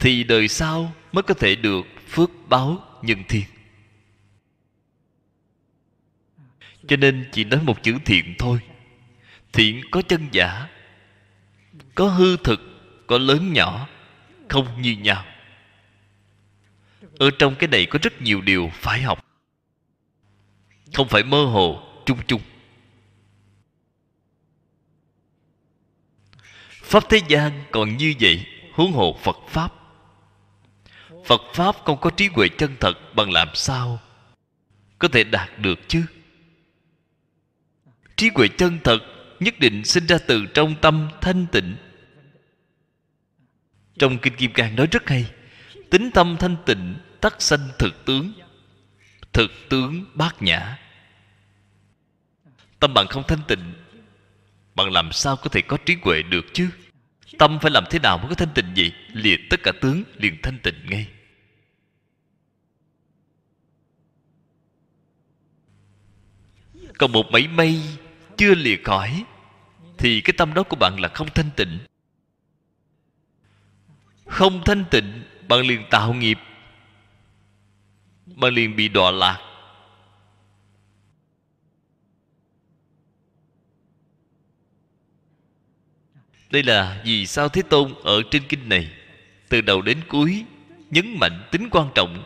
thì đời sau mới có thể được phước báo nhân thiên cho nên chỉ nói một chữ thiện thôi. Thiện có chân giả, có hư thực, có lớn nhỏ, không như nhau. Ở trong cái này có rất nhiều điều phải học. Không phải mơ hồ, chung chung. Pháp thế gian còn như vậy, huống hồ phật pháp. Phật pháp không có trí huệ chân thật bằng làm sao có thể đạt được chứ? Trí huệ chân thật nhất định sinh ra từ trong tâm thanh tịnh. Trong kinh kim cang nói rất hay, tính tâm thanh tịnh tắc sanh thực tướng thực tướng bát nhã. Tâm bạn không thanh tịnh, bạn làm sao có thể có trí huệ được chứ? Tâm phải làm thế nào mới có thanh tịnh vậy liệt tất cả tướng, liền thanh tịnh ngay. Còn một mảy may chưa lìa khỏi, thì cái tâm đó của bạn là không thanh tịnh. Không thanh tịnh, bạn liền tạo nghiệp. Bạn liền bị đọa lạc. Đây là vì sao thế tôn ở trên kinh này, từ đầu đến cuối, nhấn mạnh tính quan trọng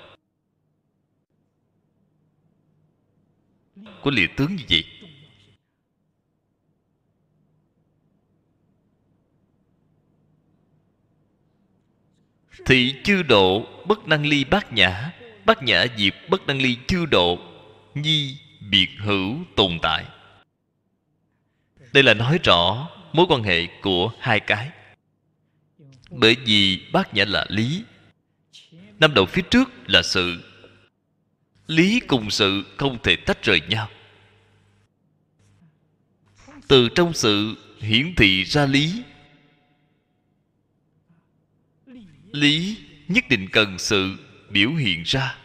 của lìa tướng như vậy. Thị chư độ bất năng ly bát nhã bát nhã diệt bất năng ly chư độ, nhi biệt hữu tồn tại. Đây là nói rõ mối quan hệ của hai cái. Bởi vì bát nhã là lý, năm đầu phía trước là sự. Lý cùng sự không thể tách rời nhau. Từ trong sự hiển thị ra lý. Lý nhất định cần sự biểu hiện ra.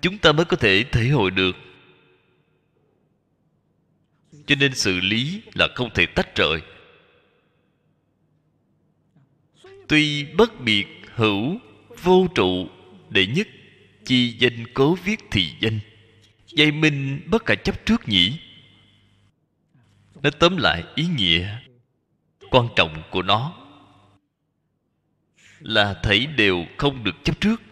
Chúng ta mới có thể thể hội được cho nên xử lý là không thể tách rời. Tuy bất biệt hữu vô trụ đệ nhất, chi danh cố viết thì danh. Dây minh bất cả chấp trước nhỉ? Nó tóm lại, ý nghĩa quan trọng của nó là thấy đều không được chấp trước.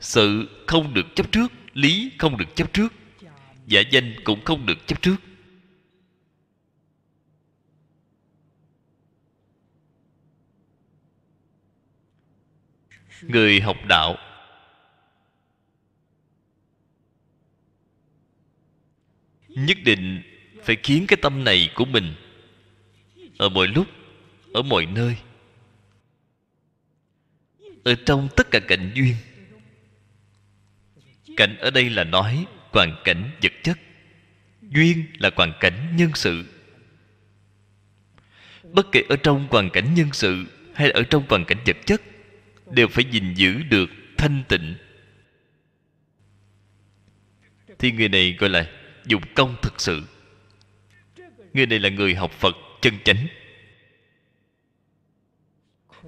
Sự không được chấp trước, lý không được chấp trước giả danh cũng không được chấp trước. Người học đạo. Nhất định phải khiến cái tâm này của mình ở mọi lúc, ở mọi nơi, ở trong tất cả cảnh duyên. Cảnh ở đây là nói hoàn cảnh vật chất. Duyên là hoàn cảnh nhân sự. Bất kể ở trong hoàn cảnh nhân sự hay là ở trong hoàn cảnh vật chất, đều phải gìn giữ được thanh tịnh. Thì người này gọi là dụng công thực sự. Người này là người học phật chân chánh.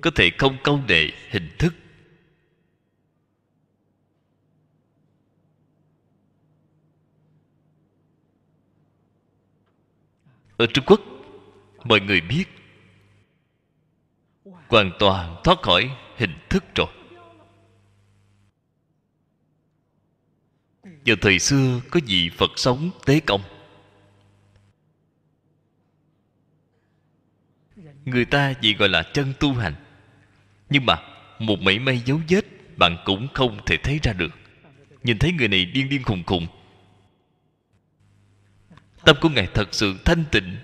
Có thể không câu nệ hình thức. Ở trung quốc, mọi người biết. Hoàn toàn thoát khỏi hình thức rồi. Vào thời xưa có vị phật sống tế công. Người ta chỉ gọi là chân tu hành. Nhưng mà một mảy may dấu vết bạn cũng không thể thấy ra được. Nhìn thấy người này điên điên khùng khùng tâm của ngài thật sự thanh tịnh.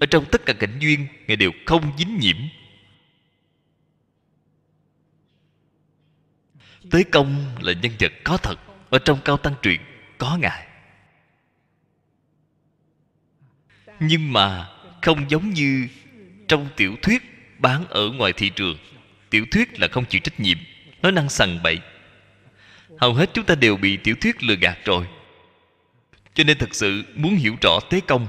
Ở trong tất cả cảnh duyên, ngài đều không dính nhiễm. Tế công là nhân vật có thật. Ở trong cao tăng truyện, có Ngài. Nhưng mà không giống như Trong tiểu thuyết bán ở ngoài thị trường. Tiểu thuyết là không chịu trách nhiệm. Nó năng sằng bậy. Hầu hết chúng ta đều bị tiểu thuyết lừa gạt rồi. Cho nên thật sự muốn hiểu rõ tế công.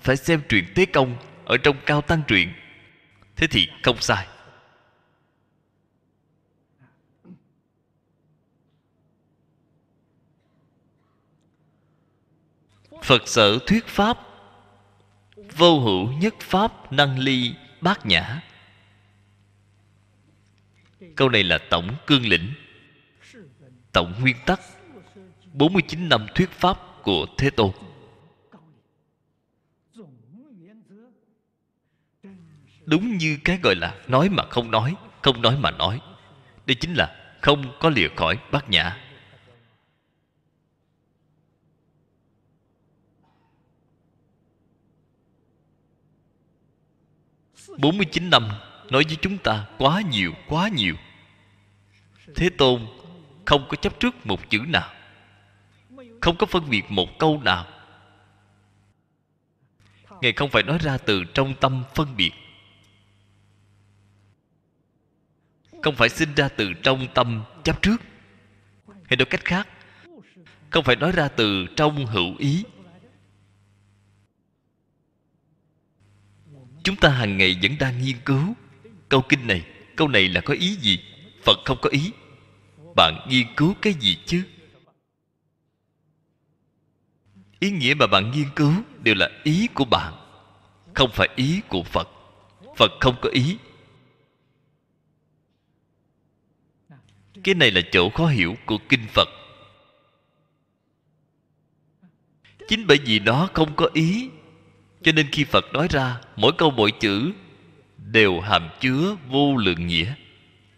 Phải xem truyện tế công Ở trong cao tăng truyện. Thế thì không sai. Phật sở thuyết pháp, vô hữu nhất pháp năng ly bát nhã. Câu này là tổng cương lĩnh, tổng nguyên tắc. 49 năm thuyết pháp của Thế Tôn. Đúng như cái gọi là nói mà không nói Không nói mà nói. Đây chính là không có lìa khỏi bát nhã. 49 năm nói với chúng ta quá nhiều quá nhiều. Thế tôn không có chấp trước một chữ nào không có phân biệt một câu nào. Ngài không phải nói ra từ trong tâm phân biệt. Không phải sinh ra từ trong tâm chấp trước. Hay nói cách khác, không phải nói ra từ trong hữu ý. Chúng ta hàng ngày vẫn đang nghiên cứu câu kinh này. Câu này là có ý gì? Phật không có ý. Bạn nghiên cứu cái gì chứ? Ý nghĩa mà bạn nghiên cứu đều là ý của bạn, không phải ý của phật. Phật không có ý. Cái này là chỗ khó hiểu của kinh phật. Chính bởi vì nó không có ý, cho nên khi phật nói ra, mỗi câu mỗi chữ đều hàm chứa vô lượng nghĩa.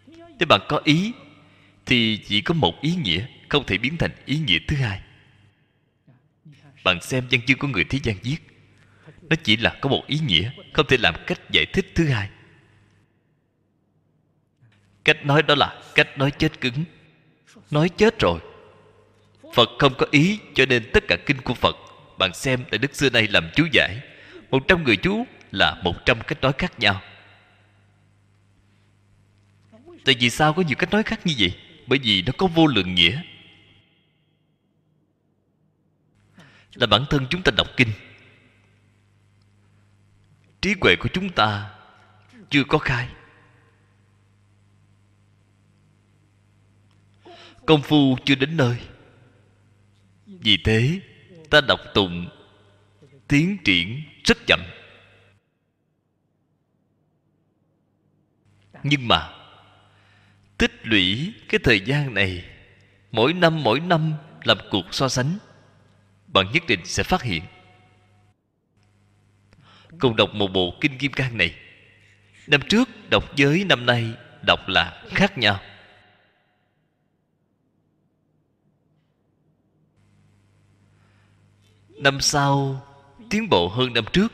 Nếu bạn có ý, thì chỉ có một ý nghĩa, không thể biến thành ý nghĩa thứ hai bạn xem văn chương của người thế gian viết. Nó chỉ là có một ý nghĩa, không thể làm cách giải thích thứ hai. Cách nói đó là cách nói chết cứng. Nói chết rồi. Phật không có ý, cho nên tất cả kinh của phật, bạn xem tại đức xưa nay làm chú giải. Một trăm người chú là một trăm cách nói khác nhau. Tại vì sao có nhiều cách nói khác như vậy? Bởi vì nó có vô lượng nghĩa. Là bản thân chúng ta đọc kinh. Trí huệ của chúng ta chưa có khai. Công phu chưa đến nơi. Vì thế, ta đọc tụng, tiến triển rất chậm. Nhưng mà, tích lũy cái thời gian này, mỗi năm mỗi năm làm cuộc so sánh bạn nhất định sẽ phát hiện. Cùng đọc một bộ kinh kim cang này. Năm trước, đọc với năm nay đọc là khác nhau. Năm sau, tiến bộ hơn năm trước,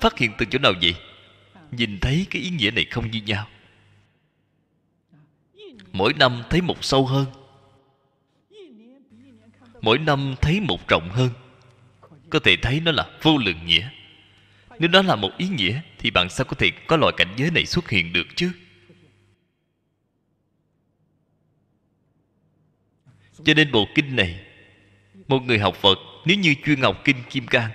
phát hiện từ chỗ nào vậy? Nhìn thấy cái ý nghĩa này không như nhau. Mỗi năm thấy một sâu hơn mỗi năm thấy một rộng hơn. Có thể thấy nó là vô lượng nghĩa. Nếu đó là một ý nghĩa, thì bạn sao có thể có loại cảnh giới này xuất hiện được chứ? Cho nên bộ kinh này, một người học phật, nếu như chuyên học kinh kim cang,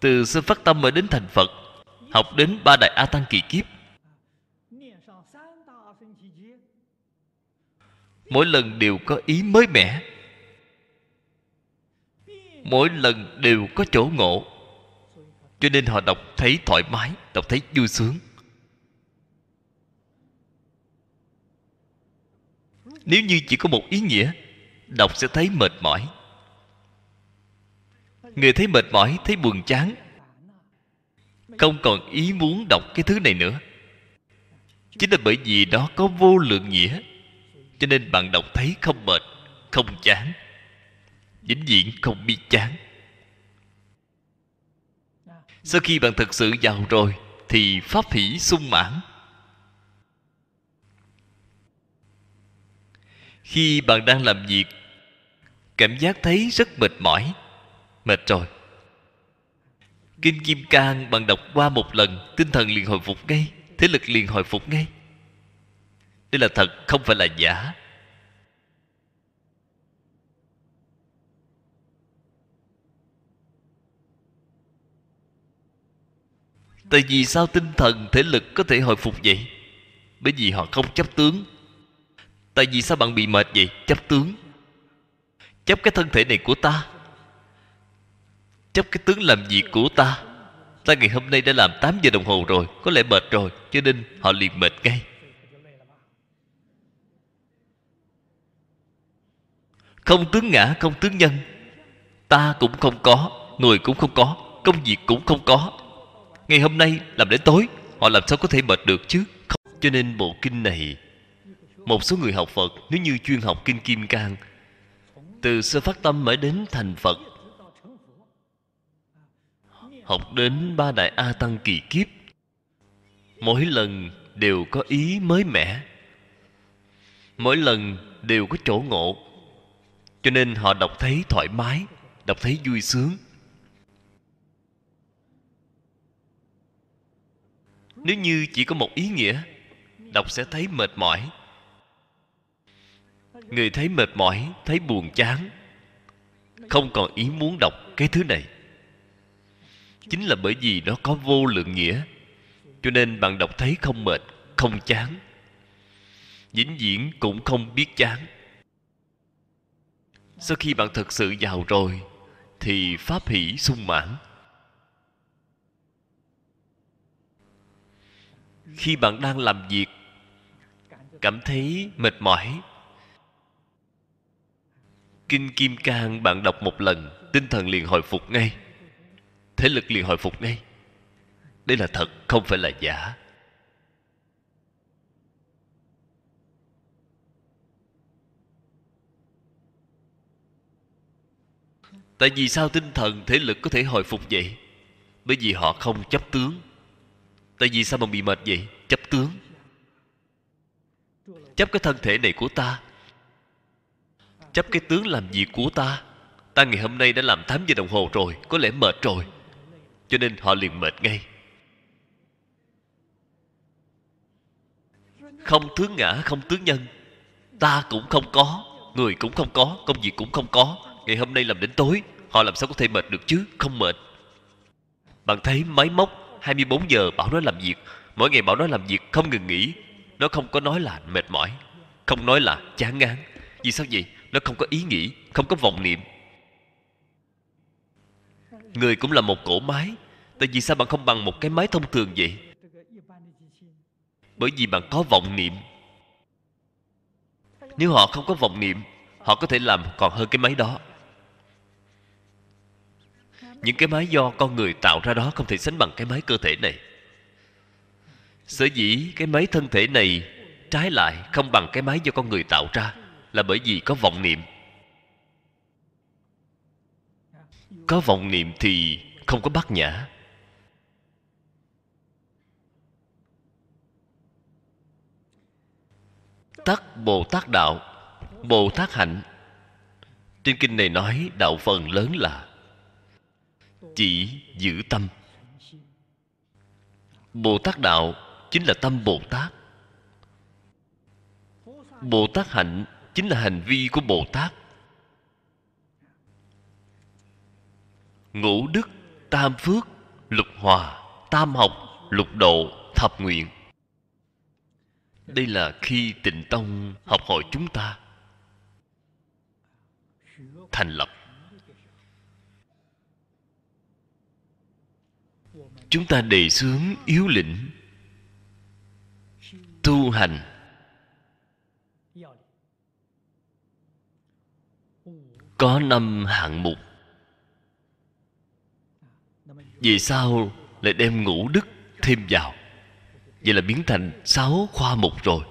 từ sơ phát tâm mà đến thành phật, học đến ba đại a tăng kỳ kiếp, mỗi lần đều có ý mới mẻ mỗi lần đều có chỗ ngộ. Cho nên họ đọc thấy thoải mái, đọc thấy vui sướng. Nếu như chỉ có một ý nghĩa, đọc sẽ thấy mệt mỏi. Người thấy mệt mỏi, thấy buồn chán, không còn ý muốn đọc cái thứ này nữa. Chính là bởi vì đó có vô lượng nghĩa, cho nên bạn đọc thấy không mệt, không chán vĩnh viễn không biết chán. Sau khi bạn thật sự giàu rồi, thì pháp hỷ sung mãn. Khi bạn đang làm việc, cảm giác thấy rất mệt mỏi, mệt rồi. Kinh kim cang bạn đọc qua một lần tinh thần liền hồi phục ngay, thế lực liền hồi phục ngay. Đây là thật, không phải là giả. Tại vì sao tinh thần thể lực có thể hồi phục vậy? Bởi vì họ không chấp tướng. Tại vì sao bạn bị mệt vậy? Chấp tướng. Chấp cái thân thể này của ta. Chấp cái tướng làm việc của ta. Ta ngày hôm nay đã làm 8 giờ đồng hồ rồi, có lẽ mệt rồi, cho nên họ liền mệt ngay. Không tướng ngã, không tướng nhân. Ta cũng không có, người cũng không có, công việc cũng không có ngày hôm nay làm đến tối, họ làm sao có thể mệt được chứ? Không. cho nên bộ kinh này, một số người học phật, nếu như chuyên học kinh kim cang, từ sơ phát tâm mới đến thành phật, học đến ba đại a tăng kỳ kiếp, mỗi lần đều có ý mới mẻ, mỗi lần đều có chỗ ngộ. Cho nên họ đọc thấy thoải mái, đọc thấy vui sướng. Nếu như chỉ có một ý nghĩa đọc sẽ thấy mệt mỏi. Người thấy mệt mỏi, thấy buồn chán, không còn ý muốn đọc cái thứ này. Chính là bởi vì nó có vô lượng nghĩa, cho nên bạn đọc thấy không mệt, không chán. Vĩnh viễn cũng không biết chán. Sau khi bạn thực sự giàu rồi, thì pháp hỷ sung mãn. Khi bạn đang làm việc, cảm thấy mệt mỏi. Kinh kim cang, bạn đọc một lần, tinh thần liền hồi phục ngay. Thể lực liền hồi phục ngay. Đây là thật, không phải là giả. Tại vì sao tinh thần thể lực có thể hồi phục vậy? Bởi vì họ không chấp tướng tại vì sao mà bị mệt vậy? Chấp tướng. Chấp cái thân thể này của ta. Chấp cái tướng làm việc của ta. Ta ngày hôm nay đã làm 8 giờ đồng hồ rồi, có lẽ mệt rồi. Cho nên họ liền mệt ngay. Không tướng ngã, không tướng nhân. Ta cũng không có, người cũng không có, công việc cũng không có. Ngày hôm nay làm đến tối, họ làm sao có thể mệt được chứ? Không mệt. Bạn thấy máy móc 24 giờ bảo nó làm việc. Mỗi ngày bảo nó làm việc, không ngừng nghỉ. Nó không có nói là mệt mỏi, không nói là chán ngán. Vì sao vậy? Nó không có ý nghĩ, không có vọng niệm. Người cũng là một cỗ máy. Tại vì sao bạn không bằng một cái máy thông thường vậy? Bởi vì bạn có vọng niệm. Nếu họ không có vọng niệm, họ có thể làm còn hơn cái máy đó những cái máy do con người tạo ra đó không thể sánh bằng cái máy cơ thể này. Sở dĩ cái máy thân thể này trái lại không bằng cái máy do con người tạo ra là bởi vì có vọng niệm. Có vọng niệm thì không có bát nhã. Tắc bồ tát đạo, bồ tát hạnh. Trên kinh này nói đạo phần lớn là chỉ giữ tâm. Bồ tát đạo chính là tâm bồ tát bồ tát hạnh chính là hành vi của bồ tát ngũ đức, tam phước, lục hòa, tam học, lục độ, thập nguyện. Đây là khi tịnh tông học hỏi chúng ta. Thành lập chúng ta đề xướng yếu lĩnh. Tu hành. Có năm hạng mục. Vì sao lại đem ngũ đức thêm vào? Vậy là biến thành sáu khoa mục rồi.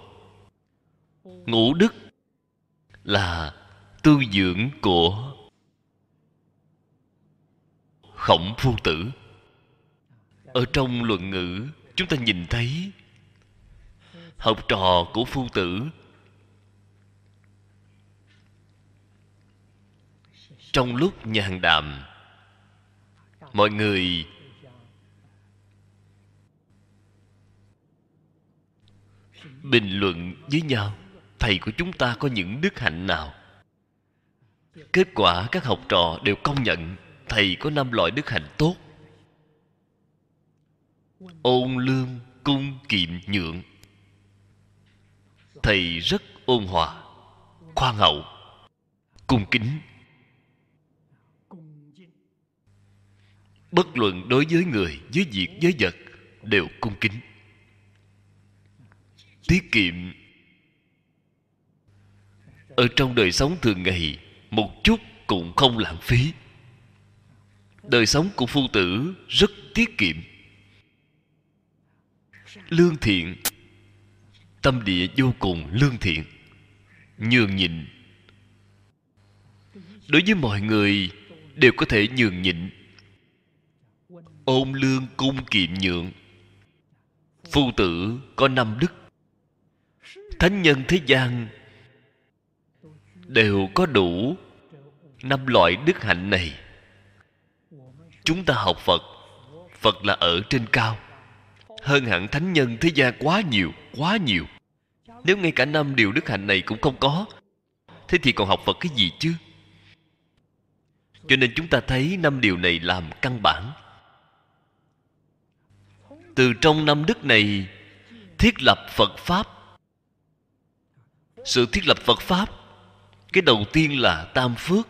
Ngũ đức là tư dưỡng của khổng phu tử ở trong luận ngữ, chúng ta nhìn thấy học trò của phu tử. Trong lúc nhàn đàm, mọi người bình luận với nhau, thầy của chúng ta có những đức hạnh nào? Kết quả các học trò đều công nhận thầy có năm loại đức hạnh tốt ôn lương cung kiệm nhượng. Thầy rất ôn hòa khoan hậu cung kính. Bất luận đối với người, với việc, với vật đều cung kính. Tiết kiệm. Ở trong đời sống thường ngày, một chút cũng không lãng phí. Đời sống của phu tử rất tiết kiệm lương thiện. Tâm địa vô cùng lương thiện. Nhường nhịn. Đối với mọi người, đều có thể nhường nhịn. Ôn lương cung kiệm nhượng. Phu tử có năm đức. Thánh nhân thế gian đều có đủ năm loại đức hạnh này. Chúng ta học phật. Phật là ở trên cao hơn hẳn thánh nhân thế gian quá nhiều quá nhiều. Nếu ngay cả năm điều đức hạnh này cũng không có, thế thì còn học phật cái gì chứ? Cho nên chúng ta thấy năm điều này làm căn bản. Từ trong năm đức này thiết lập phật pháp. Sự thiết lập phật pháp, cái đầu tiên là tam phước.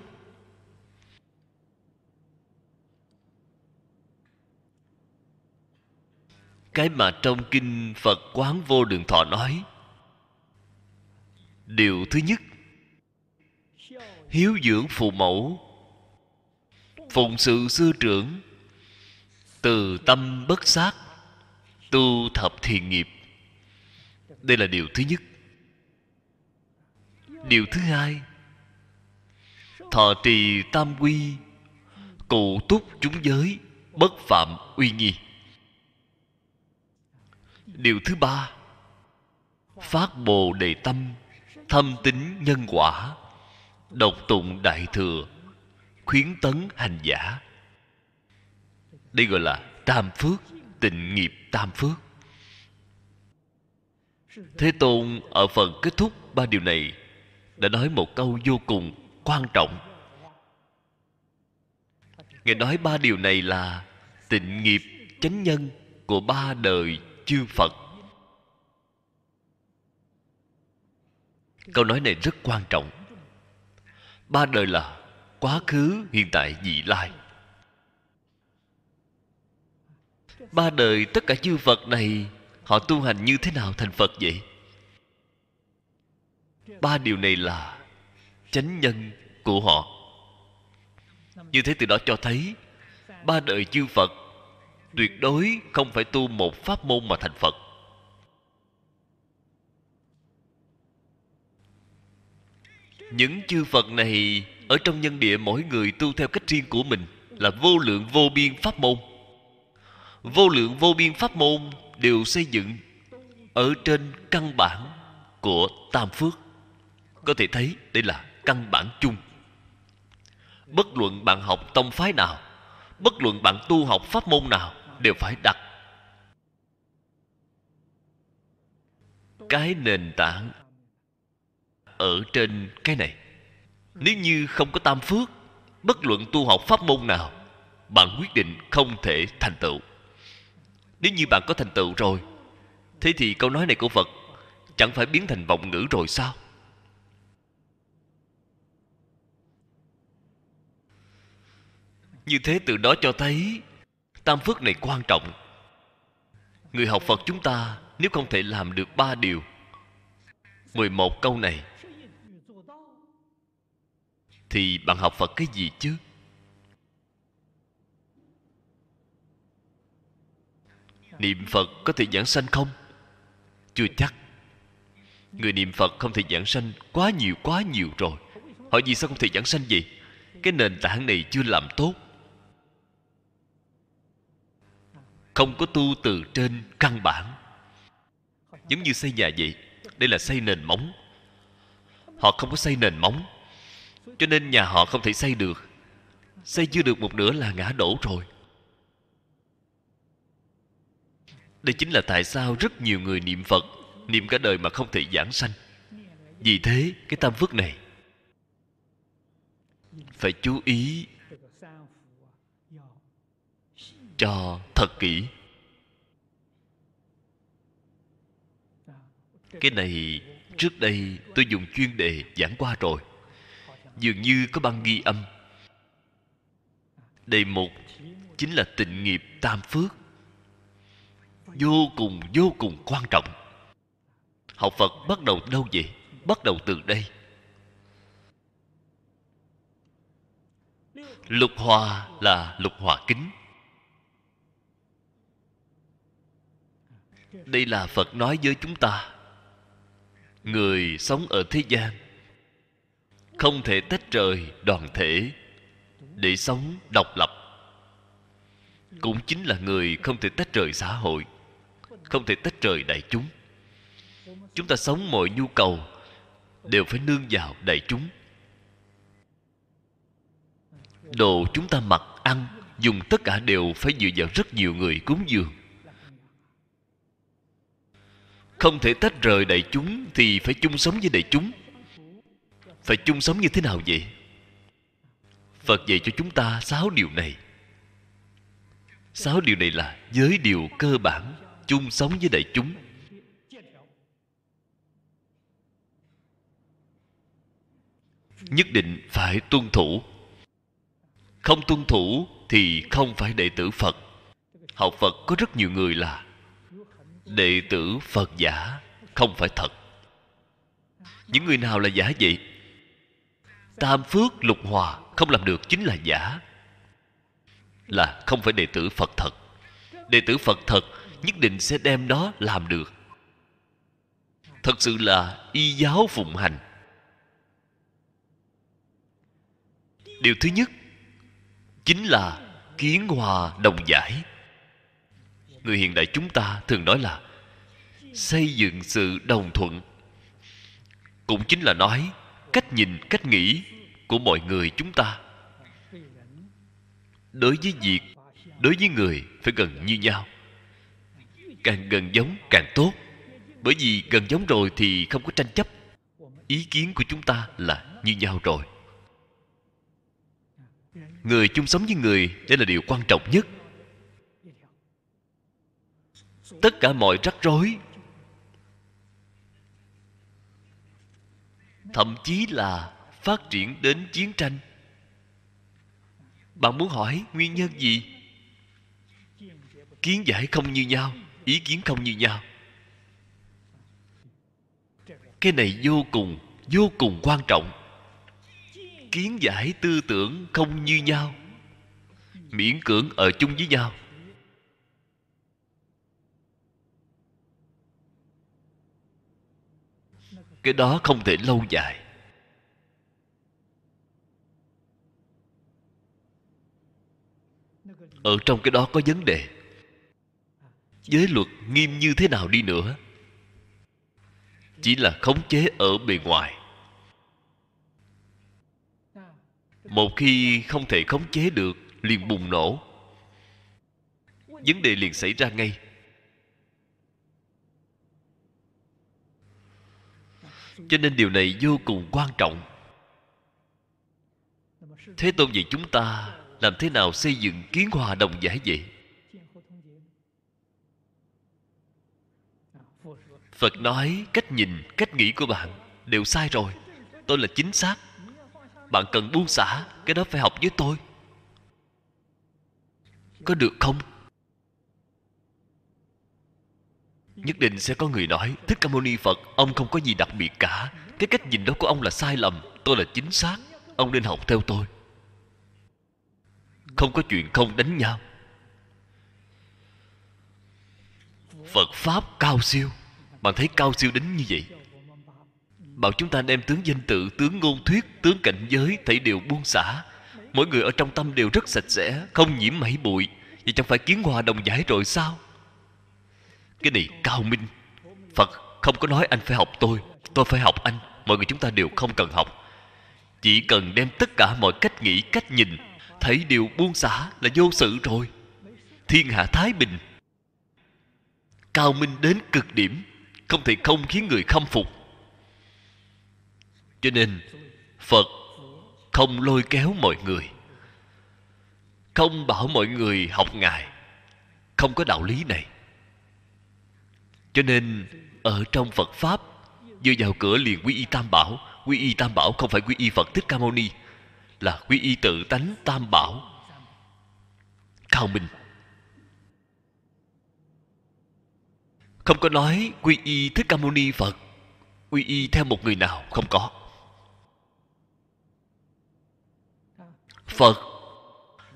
Cái mà trong kinh phật quán vô đường thọ nói. Điều thứ nhất, hiếu dưỡng phụ mẫu, phụng sự sư trưởng, từ tâm bất sát, tu thập thiền nghiệp. Đây là điều thứ nhất. Điều thứ hai, thọ trì tam quy, cụ túc chúng giới bất phạm uy nghi điều thứ ba. Phát bồ đề tâm, thâm tính nhân quả, độc tụng đại thừa, khuyến tấn hành giả. Đây gọi là tam phước, tịnh nghiệp tam phước. Thế tôn, ở phần kết thúc ba điều này, đã nói một câu vô cùng quan trọng. Ngài nói ba điều này là tịnh nghiệp chánh nhân của ba đời chư phật. Câu nói này rất quan trọng. Ba đời là quá khứ, hiện tại, vị lai. Ba đời tất cả chư phật này, họ tu hành như thế nào thành phật vậy? Ba điều này là chánh nhân của họ. Như thế từ đó cho thấy, ba đời chư phật tuyệt đối không phải tu một pháp môn mà thành phật. Những chư phật này ở trong nhân địa mỗi người tu theo cách riêng của mình là vô lượng vô biên pháp môn. Vô lượng vô biên pháp môn đều xây dựng ở trên căn bản của tam phước. Có thể thấy đây là căn bản chung. Bất luận bạn học tông phái nào, bất luận bạn tu học pháp môn nào đều phải đặt. Cái nền tảng ở trên cái này. Nếu như không có tam phước, bất luận tu học pháp môn nào, bạn quyết định không thể thành tựu. Nếu như bạn có thành tựu rồi, thế thì câu nói này của phật chẳng phải biến thành vọng ngữ rồi sao? Như thế từ đó cho thấy tam phước này quan trọng. Người học phật chúng ta nếu không thể làm được ba điều. 11 câu này. Thì bạn học phật cái gì chứ? Niệm phật có thể giảng sanh không? Chưa chắc. Người niệm phật không thể giảng sanh quá nhiều quá nhiều rồi. Hỏi gì sao không thể giảng sanh gì cái nền tảng này chưa làm tốt. Không có tu từ trên căn bản. Giống như xây nhà vậy, đây là xây nền móng. Họ không có xây nền móng, cho nên nhà họ không thể xây được. Xây chưa được một nửa là ngã đổ rồi. Đây chính là tại sao rất nhiều người niệm phật, niệm cả đời mà không thể giảng sanh. Vì thế, cái tam phước này phải chú ý cho thật kỹ. Cái này, trước đây tôi dùng chuyên đề giảng qua rồi. Dường như có băng ghi âm. Đề mục chính là tịnh nghiệp tam phước. Vô cùng vô cùng quan trọng. Học phật bắt đầu đâu vậy bắt đầu từ đây. Lục hòa là lục hòa kính. Đây là phật nói với chúng ta. Người sống ở thế gian không thể tách rời đoàn thể để sống độc lập. Cũng chính là người không thể tách rời xã hội, không thể tách rời đại chúng. Chúng ta sống mọi nhu cầu đều phải nương vào đại chúng. Đồ chúng ta mặc, ăn, dùng tất cả đều phải dựa vào rất nhiều người cúng dường không thể tách rời đại chúng thì phải chung sống với đại chúng. Phải chung sống như thế nào vậy? Phật dạy cho chúng ta sáu điều này. Sáu điều này là giới điều cơ bản chung sống với đại chúng. Nhất định phải tuân thủ. Không tuân thủ thì không phải đệ tử phật. Học phật có rất nhiều người là đệ tử phật giả không phải thật. Những người nào là giả vậy? Tam phước lục hòa không làm được chính là giả. Là không phải đệ tử phật thật. Đệ tử phật thật nhất định sẽ đem đó làm được. Thật sự là y giáo phụng hành. Điều thứ nhất chính là kiến hòa đồng giải người hiện đại chúng ta thường nói là xây dựng sự đồng thuận. Cũng chính là nói cách nhìn, cách nghĩ của mọi người chúng ta. Đối với việc, đối với người phải gần như nhau. Càng gần giống, càng tốt. Bởi vì gần giống rồi thì không có tranh chấp. Ý kiến của chúng ta là như nhau rồi. Người chung sống với người, đây là điều quan trọng nhất. Tất cả mọi rắc rối. Thậm chí là phát triển đến chiến tranh. Bạn muốn hỏi nguyên nhân gì? Kiến giải không như nhau, ý kiến không như nhau. Cái này vô cùng vô cùng quan trọng. Kiến giải tư tưởng không như nhau, miễn cưỡng ở chung với nhau. Cái đó không thể lâu dài. Ở trong cái đó có vấn đề. Giới luật nghiêm như thế nào đi nữa? Chỉ là khống chế ở bề ngoài. Một khi không thể khống chế được, liền bùng nổ. Vấn đề liền xảy ra ngay. Cho nên điều này vô cùng quan trọng. Thế tôn vậy chúng ta làm thế nào xây dựng kiến hòa đồng giải vậy? Phật nói cách nhìn, cách nghĩ của bạn đều sai rồi. Tôi là chính xác. Bạn cần buông xả, cái đó phải học với tôi. Có được không? Nhất định sẽ có người nói, thích ca mâu ni phật, ông không có gì đặc biệt cả. Cái cách nhìn đó của ông là sai lầm, tôi là chính xác. Ông nên học theo tôi. Không có chuyện không đánh nhau. Phật pháp cao siêu. Bạn thấy cao siêu đến như vậy? Bảo chúng ta đem tướng danh tự, tướng ngôn thuyết, tướng cảnh giới thấy đều buông xả. Mỗi người ở trong tâm đều rất sạch sẽ, không nhiễm mảy bụi. Vậy chẳng phải kiến hòa đồng giải rồi sao? Cái này cao minh. Phật không có nói anh phải học tôi tôi phải học anh. Mọi người chúng ta đều không cần học. Chỉ cần đem tất cả mọi cách nghĩ, cách nhìn, thấy đều buông xả là vô sự rồi. Thiên hạ thái bình. Cao minh đến cực điểm, không thể không khiến người khâm phục. Cho nên, phật không lôi kéo mọi người. Không bảo mọi người học ngài. Không có đạo lý này cho nên, ở trong phật pháp vừa vào cửa liền quy y tam bảo. Quy y tam bảo không phải quy y phật thích ca mâu ni, là quy y tự tánh tam bảo. Cao minh. Không có nói quy y thích ca mâu ni phật, quy y theo một người nào không có. Phật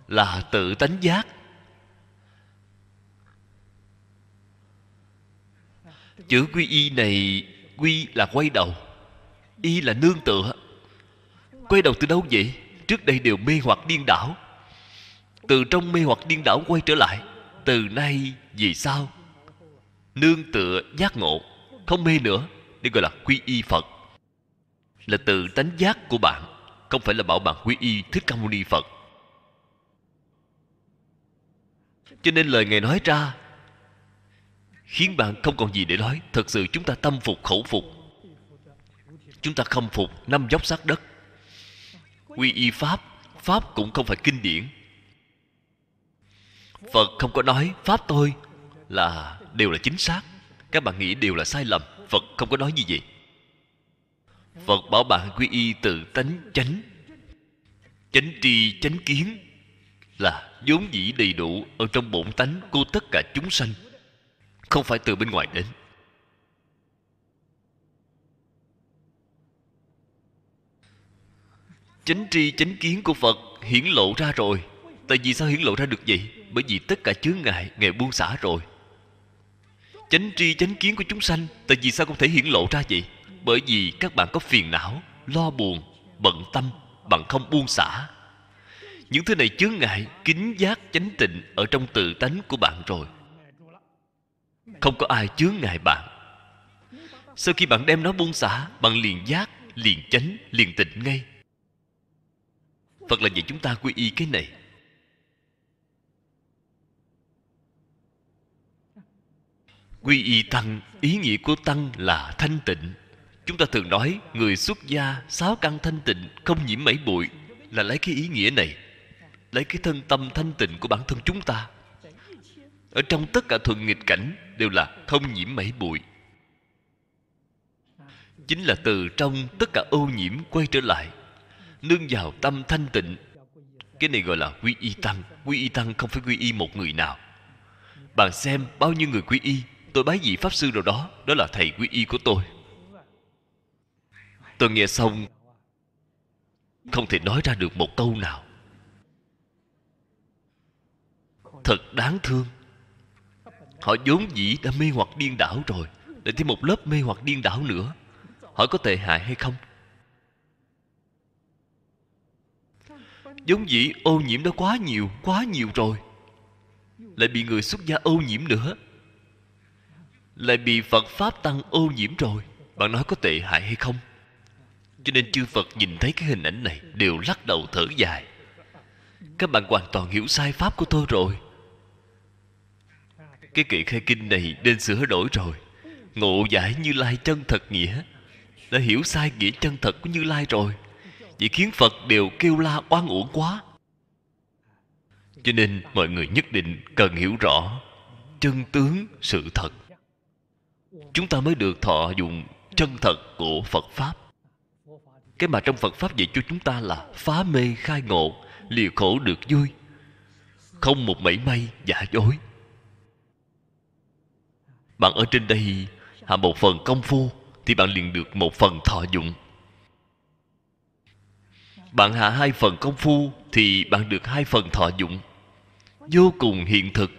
là tự tánh giác. Chữ quy y này, quy là quay đầu, y là nương tựa. Quay đầu từ đâu vậy? Trước đây đều mê hoặc điên đảo. Từ trong mê hoặc điên đảo quay trở lại, từ nay vì sao nương tựa giác ngộ, không mê nữa đây gọi là quy y phật. Là từ tánh giác của bạn, không phải là bảo bạn quy y thích ca mâu ni phật. Cho nên lời ngài nói ra khiến bạn không còn gì để nói. Thật sự chúng ta tâm phục, khẩu phục. Chúng ta khâm phục năm dốc sát đất. Quy y pháp pháp cũng không phải kinh điển. Phật không có nói, pháp tôi là, đều là chính xác. Các bạn nghĩ đều là sai lầm. Phật không có nói như vậy. Phật bảo bạn quy y tự tánh chánh. Chánh tri, chánh kiến là vốn dĩ đầy đủ ở trong bổn tánh của tất cả chúng sanh không phải từ bên ngoài đến. Chánh tri, chánh kiến của phật hiển lộ ra rồi. Tại vì sao hiển lộ ra được vậy? Bởi vì tất cả chướng ngại, ngài buông xả rồi. Chánh tri, chánh kiến của chúng sanh, tại vì sao không thể hiển lộ ra vậy? Bởi vì các bạn có phiền não, lo buồn, bận tâm bạn không buông xả. Những thứ này chướng ngại, kính giác, chánh tịnh ở trong tự tánh của bạn rồi không có ai chướng ngại bạn. Sau khi bạn đem nó buông xả, bạn liền giác, liền chánh, liền tịnh ngay. Phật là dạy chúng ta quy y cái này. Quy y tăng, ý nghĩa của tăng là thanh tịnh. Chúng ta thường nói, người xuất gia, sáu căn thanh tịnh, không nhiễm mảy bụi, là lấy cái ý nghĩa này, lấy cái thân tâm thanh tịnh của bản thân chúng ta ở trong tất cả thuận nghịch cảnh đều là không nhiễm mảy bụi. Chính là từ trong tất cả ô nhiễm quay trở lại, nương vào tâm thanh tịnh. Cái này gọi là quy y tăng. Quy y tăng không phải quy y một người nào. Bạn xem bao nhiêu người quy y, tôi bái vị pháp sư nào đó đó là thầy quy y của tôi. Tôi nghe xong, không thể nói ra được một câu nào. Thật đáng thương họ vốn dĩ đã mê hoặc điên đảo rồi, lại thêm một lớp mê hoặc điên đảo nữa. Hỏi có tệ hại hay không? Vốn dĩ ô nhiễm đó quá nhiều quá nhiều rồi. Lại bị người xuất gia ô nhiễm nữa. Lại bị phật pháp tăng ô nhiễm rồi. Bạn nói có tệ hại hay không? Cho nên chư phật nhìn thấy cái hình ảnh này đều lắc đầu thở dài. Các bạn hoàn toàn hiểu sai pháp của tôi rồi cái kệ khai kinh này nên sửa đổi rồi. Ngộ giải như lai chân thật nghĩa. Đã hiểu sai nghĩa chân thật của như lai rồi. Vậy khiến phật đều kêu la oan uổng quá. Cho nên mọi người nhất định cần hiểu rõ chân tướng sự thật. Chúng ta mới được thọ dụng chân thật của phật pháp. Cái mà trong phật pháp dạy cho chúng ta là phá mê khai ngộ, lìa khổ được vui. Không một mảy may giả dối bạn ở trên đây hạ một phần công phu thì bạn liền được một phần thọ dụng. Bạn hạ hai phần công phu thì bạn được hai phần thọ dụng. Vô cùng hiện thực.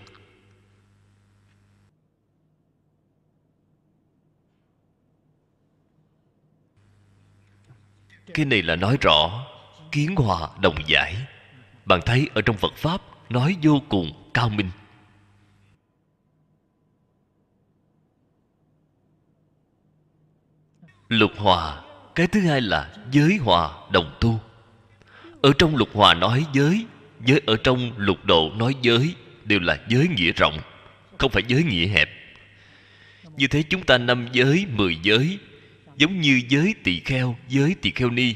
Cái này là nói rõ kiến hòa đồng giải. Bạn thấy ở trong phật pháp nói vô cùng cao minh. Lục hòa, cái thứ hai là giới hòa đồng tu. Ở trong lục hòa nói giới giới ở trong lục độ nói giới đều là giới nghĩa rộng, không phải giới nghĩa hẹp. Như thế chúng ta năm giới, mười giới, giống như giới tỳ kheo, giới tỳ kheo ni,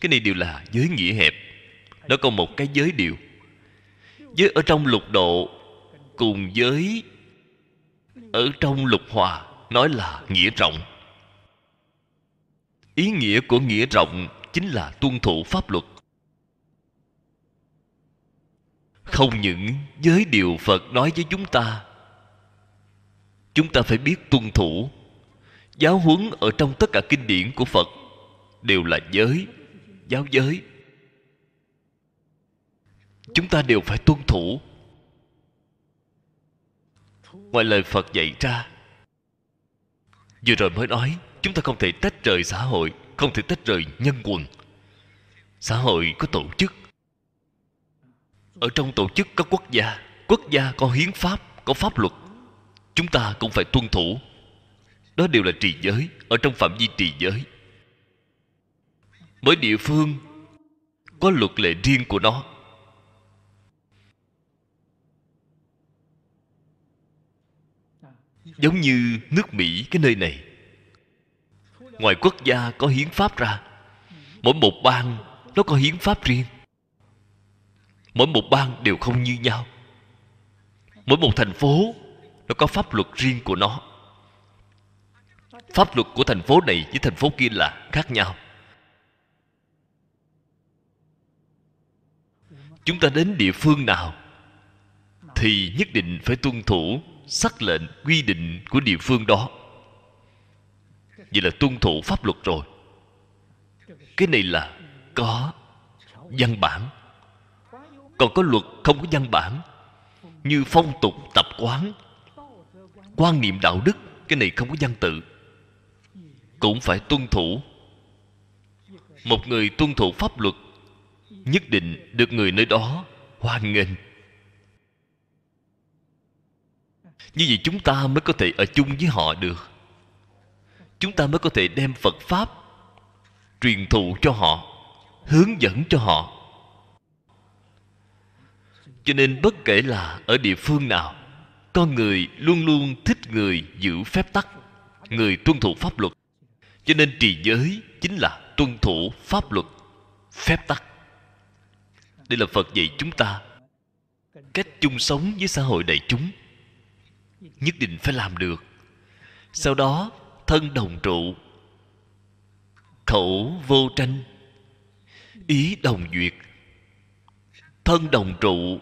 cái này đều là giới nghĩa hẹp. Nó còn một cái giới điều. Giới ở trong lục độ cùng giới ở trong lục hòa nói là nghĩa rộng ý nghĩa của nghĩa rộng chính là tuân thủ pháp luật. Không những giới điều phật nói với chúng ta chúng ta phải biết tuân thủ. Giáo huấn ở trong tất cả kinh điển của phật đều là giới, giáo giới. Chúng ta đều phải tuân thủ. Ngoài lời phật dạy ra, vừa rồi mới nói chúng ta không thể tách rời xã hội, không thể tách rời nhân quần. Xã hội có tổ chức. Ở trong tổ chức có quốc gia quốc gia có hiến pháp, có pháp luật. Chúng ta cũng phải tuân thủ. Đó đều là trì giới, ở trong phạm vi trì giới. Mỗi địa phương có luật lệ riêng của nó. Giống như nước mỹ, cái nơi này ngoài quốc gia có hiến pháp ra, mỗi một bang nó có hiến pháp riêng. Mỗi một bang đều không như nhau. Mỗi một thành phố nó có pháp luật riêng của nó. Pháp luật của thành phố này với thành phố kia là khác nhau. Chúng ta đến địa phương nào thì nhất định phải tuân thủ sắc lệnh quy định của địa phương đó vậy là tuân thủ pháp luật rồi. Cái này là có văn bản. Còn có luật không có văn bản. Như phong tục tập quán, quan niệm đạo đức, cái này không có văn tự. Cũng phải tuân thủ. Một người tuân thủ pháp luật, nhất định được người nơi đó hoan nghênh. Như vậy chúng ta mới có thể ở chung với họ được chúng ta mới có thể đem phật pháp truyền thụ cho họ, hướng dẫn cho họ. Cho nên bất kể là ở địa phương nào con người luôn luôn thích người giữ phép tắc, người tuân thủ pháp luật. Cho nên trì giới chính là tuân thủ pháp luật, phép tắc. Đây là phật dạy chúng ta, cách chung sống với xã hội đại chúng, nhất định phải làm được. Sau đó thân đồng trụ. Khẩu vô tranh, ý đồng duyệt, thân đồng trụ.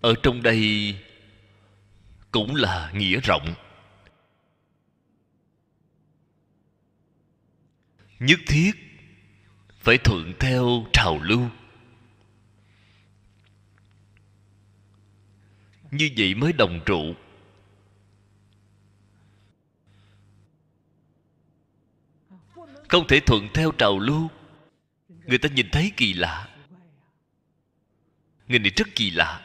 Ở trong đây cũng là nghĩa rộng. Nhất thiết phải thuận theo trào lưu. Như vậy mới đồng trụ. Không thể thuận theo trào lưu. Người ta nhìn thấy kỳ lạ. Người này rất kỳ lạ.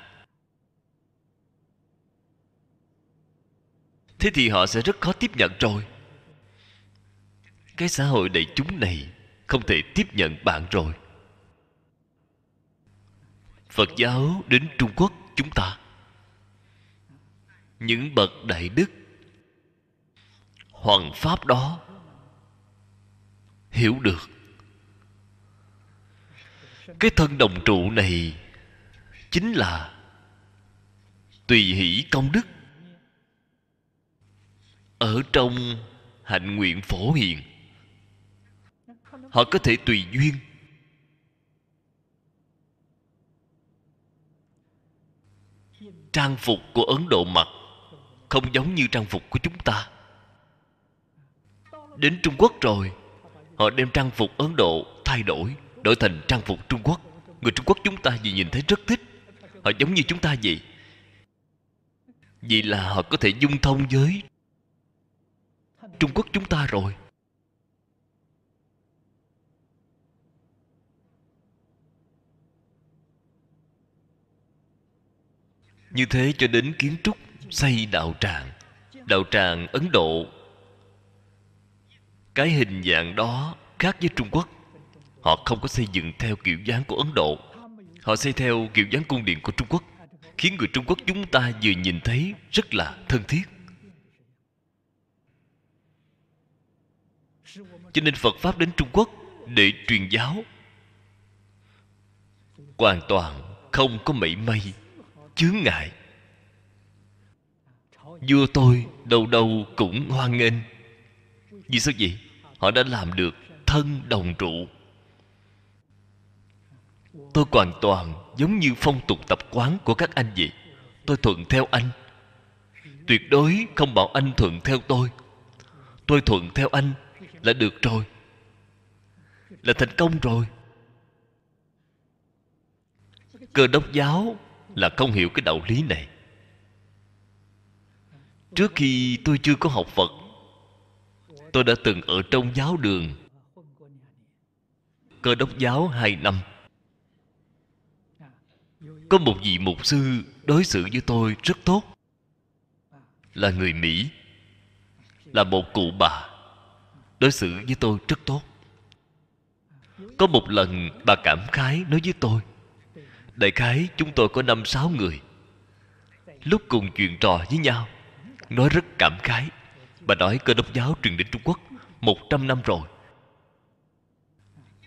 Thế thì họ sẽ rất khó tiếp nhận rồi. Cái xã hội đầy chúng này không thể tiếp nhận bạn rồi. Phật giáo đến trung quốc chúng ta. Những bậc đại đức, hoàng pháp đó hiểu được. Cái thân đồng trụ này chính là tùy hỷ công đức. Ở trong hạnh nguyện phổ hiền, họ có thể tùy duyên. Trang phục của ấn độ mặc không giống như trang phục của chúng ta. Đến trung quốc rồi họ đem trang phục ấn độ thay đổi đổi thành trang phục trung quốc. Người trung quốc chúng ta vì nhìn thấy rất thích. Họ giống như chúng ta vậy. Vì là họ có thể dung thông với trung quốc chúng ta rồi. Như thế cho đến kiến trúc xây đạo tràng. Đạo tràng ấn độ cái hình dạng đó khác với trung quốc. Họ không có xây dựng theo kiểu dáng của ấn độ. Họ xây theo kiểu dáng cung điện của trung quốc, khiến người trung quốc chúng ta vừa nhìn thấy rất là thân thiết. Cho nên phật pháp đến trung quốc để truyền giáo. Hoàn toàn không có mảy may, chướng ngại. Vua tôi đâu đâu cũng hoan nghênh. Vì sao vậy? Họ đã làm được thân đồng trụ. Tôi hoàn toàn giống như phong tục tập quán của các anh vậy. Tôi thuận theo anh. Tuyệt đối không bảo anh thuận theo tôi. Tôi thuận theo anh là được rồi. Là thành công rồi. Cơ đốc giáo là không hiểu cái đạo lý này. Trước khi tôi chưa có học phật tôi đã từng ở trong giáo đường. Cơ đốc giáo hai năm. Có một vị mục sư đối xử với tôi rất tốt. Là người mỹ. Là một cụ bà đối xử với tôi rất tốt. Có một lần bà cảm khái nói với tôi, đại khái chúng tôi có năm sáu người. Lúc cùng chuyện trò với nhau nói rất cảm khái bà nói cơ đốc giáo truyền đến trung quốc một trăm năm rồi.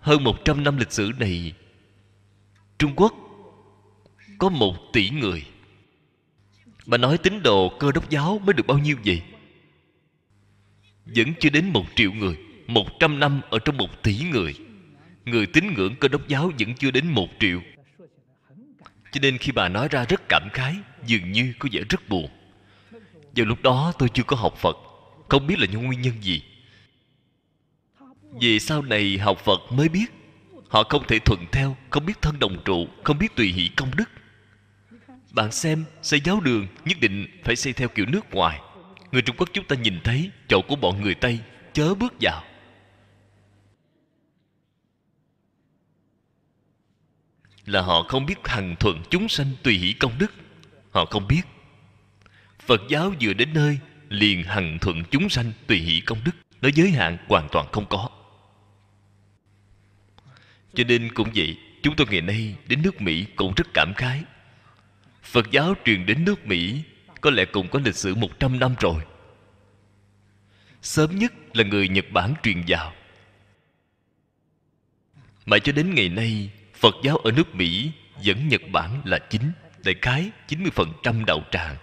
Hơn một trăm năm lịch sử này, trung quốc có một tỷ người. Bà nói tín đồ cơ đốc giáo mới được bao nhiêu vậy? Vẫn chưa đến một triệu người, một trăm năm ở trong một tỷ người. Người tín ngưỡng cơ đốc giáo vẫn chưa đến một triệu. Cho nên khi bà nói ra rất cảm khái, dường như có vẻ rất buồn. Vào lúc đó tôi chưa có học phật không biết là những nguyên nhân gì. Về sau này học phật mới biết, họ không thể thuận theo, không biết thân đồng trụ, không biết tùy hỷ công đức. Bạn xem, xây giáo đường nhất định phải xây theo kiểu nước ngoài. Người trung quốc chúng ta nhìn thấy, chỗ của bọn người tây chớ bước vào. Là họ không biết hằng thuận chúng sanh tùy hỷ công đức. Họ không biết. Phật giáo vừa đến nơi liền hằng thuận chúng sanh tùy hỷ công đức nó giới hạn hoàn toàn không có. Cho nên cũng vậy, chúng tôi ngày nay đến nước mỹ cũng rất cảm khái. Phật giáo truyền đến nước mỹ có lẽ cũng có lịch sử 100 năm rồi. Sớm nhất là người nhật bản truyền vào. Mà cho đến ngày nay, phật giáo ở nước mỹ vẫn nhật bản là chính, đại khái 90% đạo tràng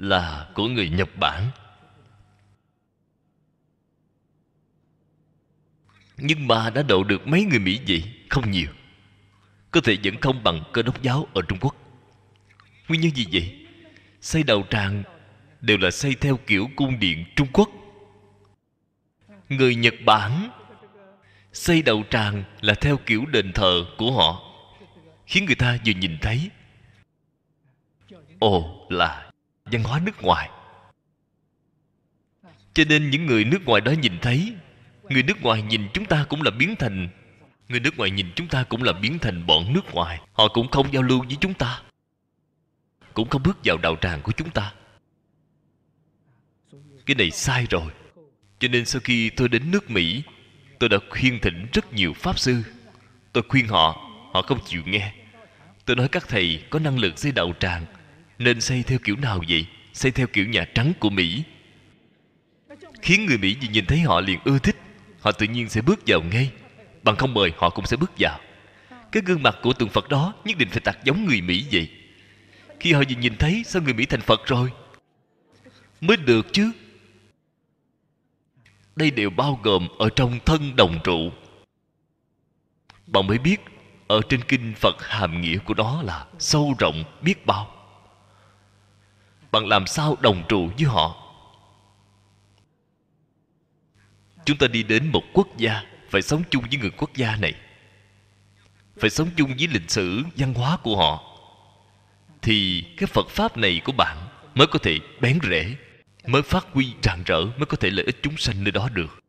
là của người nhật bản. Nhưng mà đã độ được mấy người mỹ vậy, không nhiều. Có thể vẫn không bằng cơ đốc giáo ở trung quốc. Nguyên nhân gì vậy? Xây đạo tràng đều là xây theo kiểu cung điện trung quốc. Người nhật bản xây đạo tràng là theo kiểu đền thờ của họ. Khiến người ta vừa nhìn thấy, ồ, là văn hóa nước ngoài. Cho nên những người nước ngoài đó nhìn thấy, người nước ngoài nhìn chúng ta cũng là biến thành, người nước ngoài nhìn chúng ta cũng là biến thành bọn nước ngoài. Họ cũng không giao lưu với chúng ta, cũng không bước vào đạo tràng của chúng ta. Cái này sai rồi. Cho nên sau khi tôi đến nước mỹ, tôi đã khuyên thỉnh rất nhiều pháp sư. Tôi khuyên họ họ không chịu nghe. Tôi nói các thầy có năng lực xây đạo tràng nên xây theo kiểu nào vậy? Xây theo kiểu nhà trắng của mỹ. Khiến người mỹ nhìn thấy họ liền ưa thích. Họ tự nhiên sẽ bước vào ngay. Bằng không mời, họ cũng sẽ bước vào. Cái gương mặt của tượng phật đó nhất định phải tạc giống người mỹ vậy. Khi họ nhìn thấy, sao người mỹ thành phật rồi? Mới được chứ. Đây đều bao gồm ở trong thân đồng trụ. Bạn mới biết, ở trên kinh phật hàm nghĩa của nó là sâu rộng biết bao bạn làm sao đồng trụ với họ? Chúng ta đi đến một quốc gia, phải sống chung với người quốc gia này. Phải sống chung với lịch sử, văn hóa của họ. Thì cái phật pháp này của bạn mới có thể bén rễ, mới phát huy rạng rỡ, mới có thể lợi ích chúng sanh nơi đó được.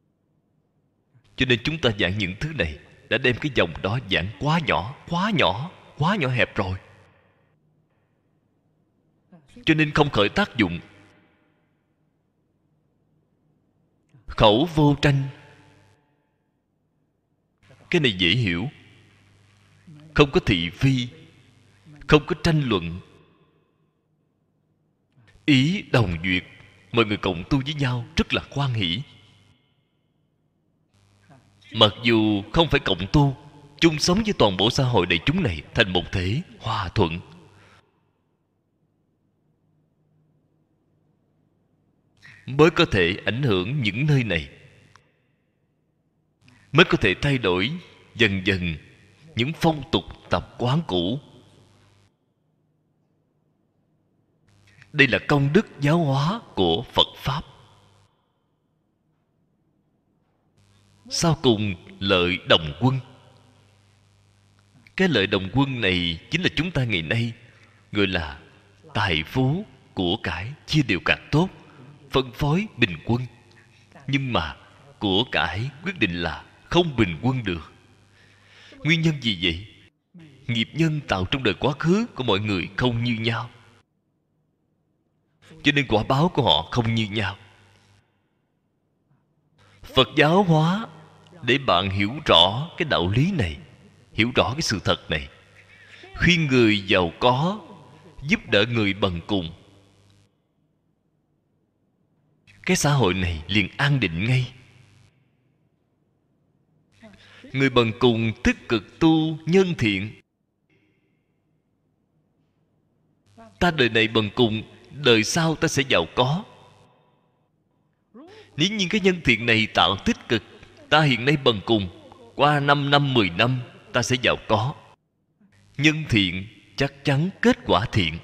Cho nên chúng ta giảng những thứ này đã đem cái dòng đó giảng quá nhỏ quá nhỏ quá nhỏ hẹp rồi cho nên không khởi tác dụng. Khẩu vô tranh. Cái này dễ hiểu. Không có thị phi, không có tranh luận. Ý đồng duyệt, mọi người cộng tu với nhau, rất là quan hỷ. Mặc dù không phải cộng tu, chung sống với toàn bộ xã hội đại chúng này thành một thể hòa thuận. Mới có thể ảnh hưởng những nơi này. Mới có thể thay đổi dần dần những phong tục tập quán cũ. Đây là công đức giáo hóa của phật pháp. Sau cùng, lợi đồng quân. Cái lợi đồng quân này chính là chúng ta ngày nay, gọi là tài phú của cải chia đều càng tốt phân phối bình quân. Nhưng mà của cải quyết định là không bình quân được. Nguyên nhân gì vậy? Nghiệp nhân tạo trong đời quá khứ của mọi người không như nhau. Cho nên quả báo của họ không như nhau. Phật giáo hóa để bạn hiểu rõ cái đạo lý này, hiểu rõ cái sự thật này. Khuyên người giàu có giúp đỡ người bần cùng cái xã hội này liền an định ngay. Người bần cùng tích cực tu nhân thiện. Ta đời này bần cùng, đời sau ta sẽ giàu có. Nếu như cái nhân thiện này tạo tích cực, ta hiện nay bần cùng, qua 5 năm 10 năm, ta sẽ giàu có. Nhân thiện chắc chắn kết quả thiện.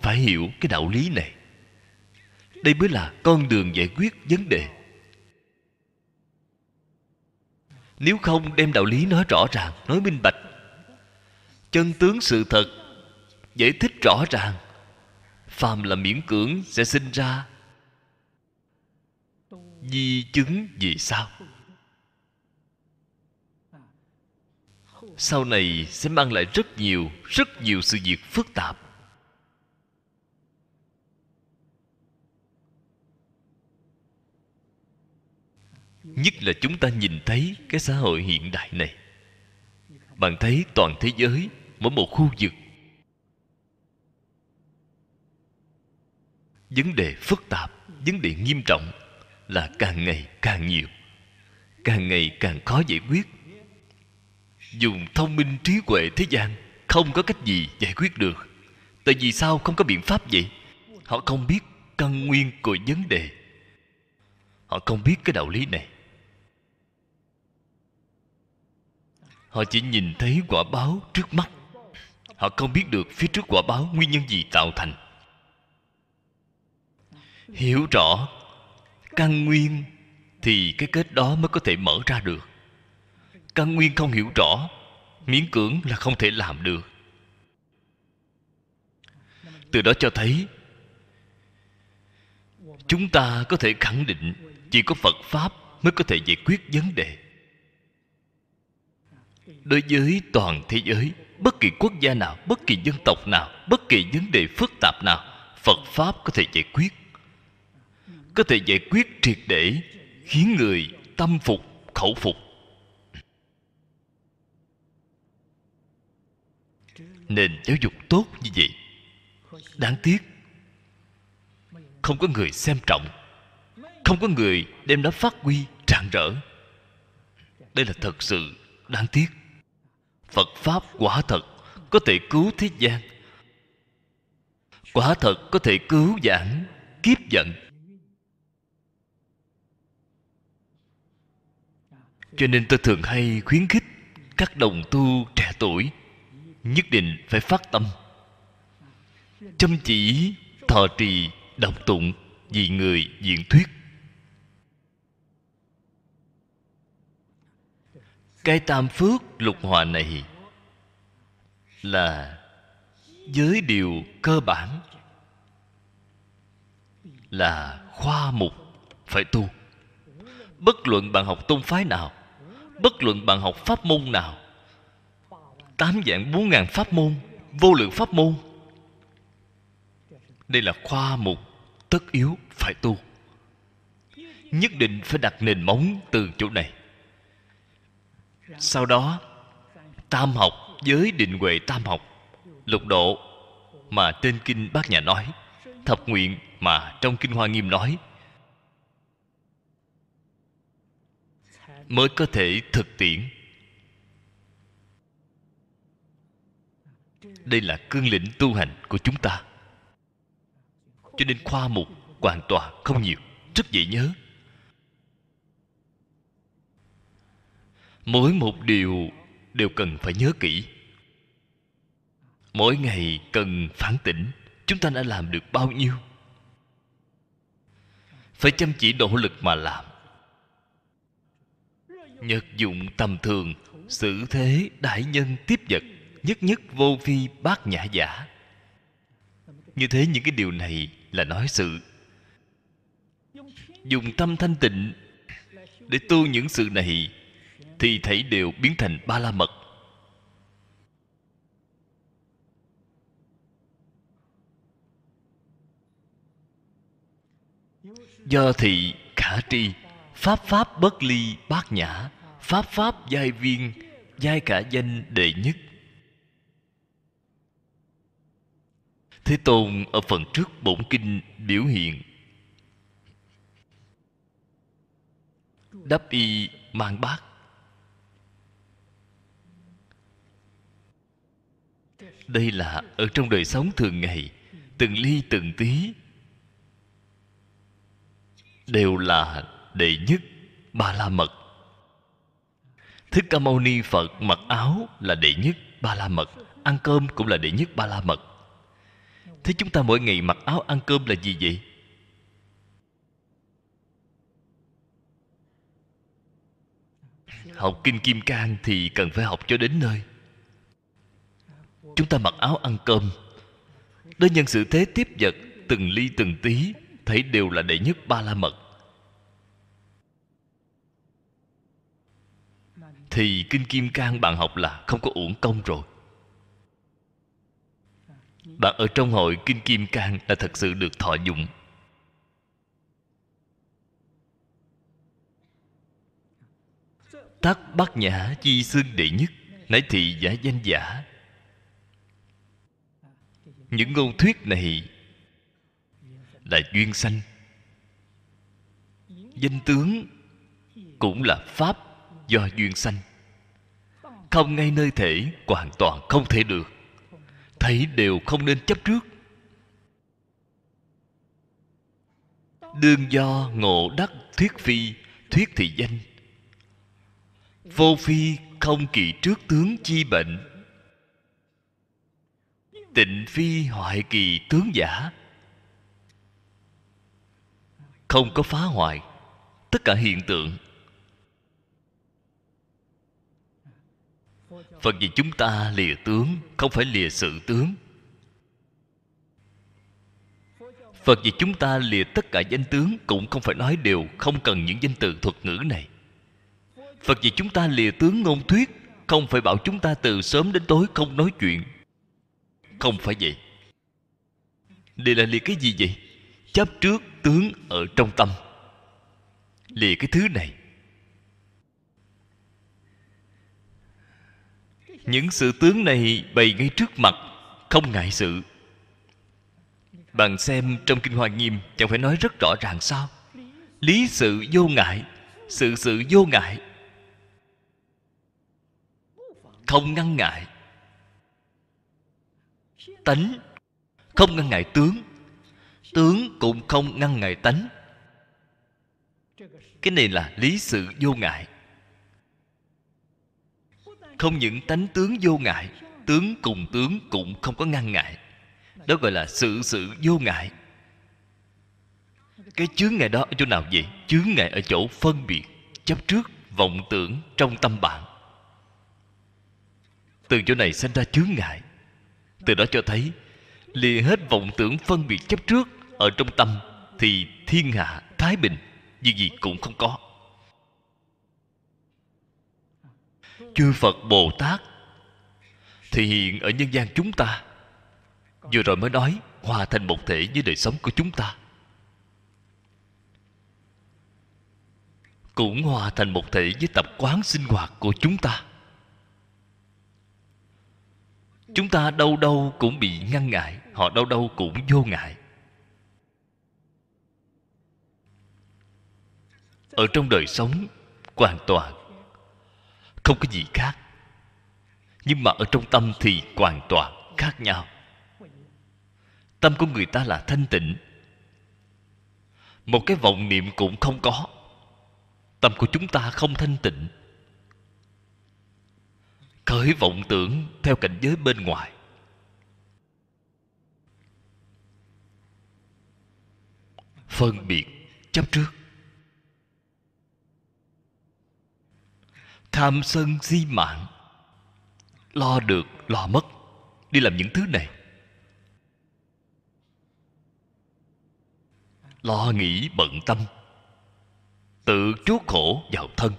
Phải hiểu cái đạo lý này đây mới là con đường giải quyết vấn đề. Nếu không đem đạo lý nói rõ ràng, nói minh bạch. Chân tướng sự thật, giải thích rõ ràng. Phàm là miễn cưỡng sẽ sinh ra. Di chứng gì sao? Sau này sẽ mang lại rất nhiều rất nhiều sự việc phức tạp. Nhất là chúng ta nhìn thấy cái xã hội hiện đại này. Bạn thấy toàn thế giới, mỗi một khu vực. Vấn đề phức tạp, vấn đề nghiêm trọng là càng ngày càng nhiều. Càng ngày càng khó giải quyết. Dùng thông minh trí huệ thế gian, không có cách gì giải quyết được. Tại vì sao không có biện pháp vậy? Họ không biết căn nguyên của vấn đề. Họ không biết cái đạo lý này. Họ chỉ nhìn thấy quả báo trước mắt. Họ không biết được phía trước quả báo nguyên nhân gì tạo thành. Hiểu rõ, căn nguyên thì cái kết đó mới có thể mở ra được. Căn nguyên không hiểu rõ, miễn cưỡng là không thể làm được. Từ đó cho thấy, chúng ta có thể khẳng định chỉ có phật pháp mới có thể giải quyết vấn đề đối với toàn thế giới, bất kỳ quốc gia nào, bất kỳ dân tộc nào, bất kỳ vấn đề phức tạp nào, phật pháp có thể giải quyết. Có thể giải quyết triệt để, khiến người tâm phục, khẩu phục. Nền giáo dục tốt như vậy, đáng tiếc. Không có người xem trọng, không có người đem nó phát huy, rạng rỡ. Đây là thật sự đáng tiếc phật pháp quả thật có thể cứu thế gian. Quả thật có thể cứu giảng kiếp giận. Cho nên tôi thường hay khuyến khích các đồng tu trẻ tuổi nhất định phải phát tâm, chăm chỉ, thọ trì, đọc tụng vì người diễn thuyết. Cái tam phước lục hòa này là với điều cơ bản, là khoa mục phải tu. Bất luận bạn học tôn phái nào, bất luận bạn học pháp môn nào, tám dạng bốn ngàn pháp môn, vô lượng pháp môn, đây là khoa mục tất yếu phải tu. Nhất định phải đặt nền móng từ chỗ này sau đó, tam học với định huệ tam học, lục độ mà trên kinh bác nhà nói, thập nguyện mà trong kinh hoa nghiêm nói, mới có thể thực tiễn. Đây là cương lĩnh tu hành của chúng ta. Cho nên khoa mục hoàn toàn không nhiều. Rất dễ nhớ. Mỗi một điều đều cần phải nhớ kỹ. Mỗi ngày cần phản tỉnh, chúng ta đã làm được bao nhiêu? Phải chăm chỉ nỗ lực mà làm. Nhật dụng tầm thường, xử thế đại nhân tiếp vật, nhất nhất vô phi bát nhã giả. Như thế những cái điều này là nói sự. Dùng tâm thanh tịnh để tu những sự này thì thấy đều biến thành ba la mật. Do thị khả tri, pháp pháp bất ly bát nhã, pháp pháp giai viên, giai cả danh đệ nhất. Thế tôn ở phần trước bổn kinh biểu hiện đắp y mang bát. Đây là ở trong đời sống thường ngày, từng ly từng tí. Đều là đệ nhất ba la mật thích ca mâu ni phật mặc áo là đệ nhất ba la mật ăn cơm cũng là đệ nhất ba la mật thế chúng ta mỗi ngày mặc áo ăn cơm là gì vậy? Học kinh kim cang thì cần phải học cho đến nơi chúng ta mặc áo ăn cơm. Đối nhân sự thế tiếp vật, từng ly từng tí, thấy đều là đệ nhất ba la mật. Thì kinh kim cang bạn học là không có uổng công rồi. Bạn ở trong hội kinh kim cang là thật sự được thọ dụng. Tắc bát nhã chi xưng đệ nhất nãy thị giả danh giả những ngôn thuyết này là duyên sanh. Danh tướng cũng là pháp do duyên sanh. Không ngay nơi thể, hoàn toàn không thể được. Thấy đều không nên chấp trước. Đương do ngộ đắc thuyết phi, thuyết thị danh. Vô phi không kỳ trước tướng chi bệnh tịnh phi hoại kỳ tướng giả. Không có phá hoại, tất cả hiện tượng. Phật vì chúng ta lìa tướng, không phải lìa sự tướng. Phật vì chúng ta lìa tất cả danh tướng cũng không phải nói đều, không cần những danh từ thuật ngữ này. Phật vì chúng ta lìa tướng ngôn thuyết, không phải bảo chúng ta từ sớm đến tối không nói chuyện không phải vậy. Đây là lìa cái gì vậy? Chấp trước tướng ở trong tâm. Lìa cái thứ này. Những sự tướng này bày ngay trước mặt, không ngại sự. Bạn xem trong kinh hoa nghiêm chẳng phải nói rất rõ ràng sao? Lý sự vô ngại, sự sự vô ngại. Không ngăn ngại tánh, không ngăn ngại tướng. Tướng cũng không ngăn ngại tánh. Cái này là lý sự vô ngại. Không những tánh tướng vô ngại, tướng cùng tướng cũng không có ngăn ngại. Đó gọi là sự sự vô ngại. Cái chướng ngại đó ở chỗ nào vậy? Chướng ngại ở chỗ phân biệt, chấp trước, vọng tưởng trong tâm bạn. Từ chỗ này sinh ra chướng ngại từ đó cho thấy, lìa hết vọng tưởng phân biệt chấp trước ở trong tâm thì thiên hạ, thái bình như gì cũng không có. Chư phật bồ tát thì hiện ở nhân gian chúng ta, vừa rồi mới nói hòa thành một thể với đời sống của chúng ta. Cũng hòa thành một thể với tập quán sinh hoạt của chúng ta chúng ta đâu đâu cũng bị ngăn ngại, họ đâu đâu cũng vô ngại. Ở trong đời sống, hoàn toàn không có gì khác. Nhưng mà ở trong tâm thì hoàn toàn khác nhau. Tâm của người ta là thanh tịnh. Một cái vọng niệm cũng không có. Tâm của chúng ta không thanh tịnh khởi vọng tưởng theo cảnh giới bên ngoài. Phân biệt chấp trước. Tham sân si mạng. Lo được, lo mất. Đi làm những thứ này. Lo nghĩ bận tâm. Tự chuốc khổ vào thân.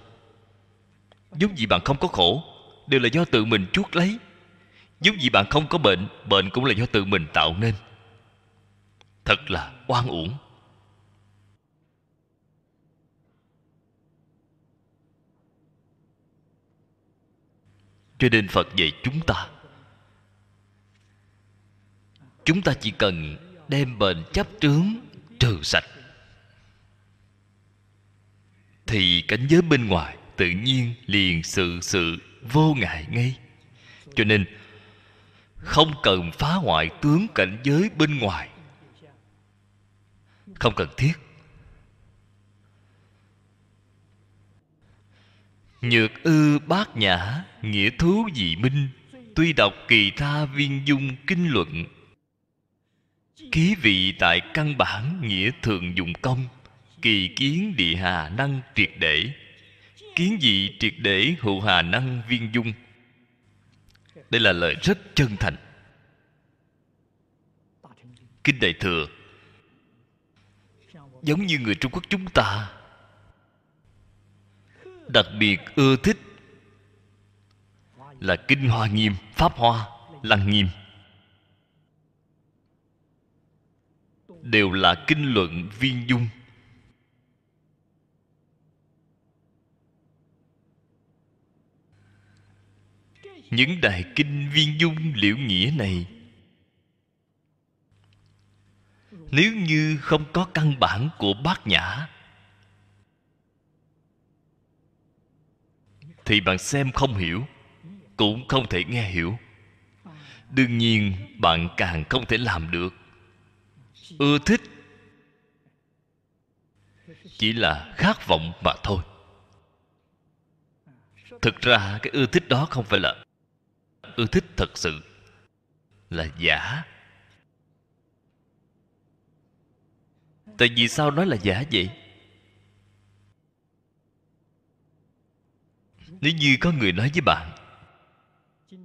Giống gì bạn không có khổ đều là do tự mình chuốc lấy. Giống gì bạn không có bệnh bệnh cũng là do tự mình tạo nên. Thật là oan uổng. Cho nên phật dạy chúng ta chúng ta chỉ cần đem bệnh chấp trướng, trừ sạch. Thì cảnh giới bên ngoài tự nhiên liền sự sự vô ngại ngay. Cho nên, không cần phá hoại tướng cảnh giới bên ngoài. Không cần thiết. Nhược ư bát nhã, nghĩa thú dị minh, tuy đọc kỳ tha viên dung kinh luận. Ký vị tại căn bản nghĩa thường dùng công, kỳ kiến địa hà năng triệt để kiến dị triệt để hữu hà năng viên dung. Đây là lời rất chân thành. Kinh đại thừa, giống như người trung quốc chúng ta, đặc biệt ưa thích là kinh hoa nghiêm, pháp hoa, lăng nghiêm. Đều là kinh luận viên dung. Những đại kinh viên dung liễu nghĩa này. Nếu như không có căn bản của bát nhã, thì bạn xem không hiểu, cũng không thể nghe hiểu. Đương nhiên, bạn càng không thể làm được. Ưa thích chỉ là khát vọng mà thôi. Thực ra cái ưa thích đó không phải là ưa thích thật sự là giả. Tại vì sao nói là giả vậy? Nếu như có người nói với bạn,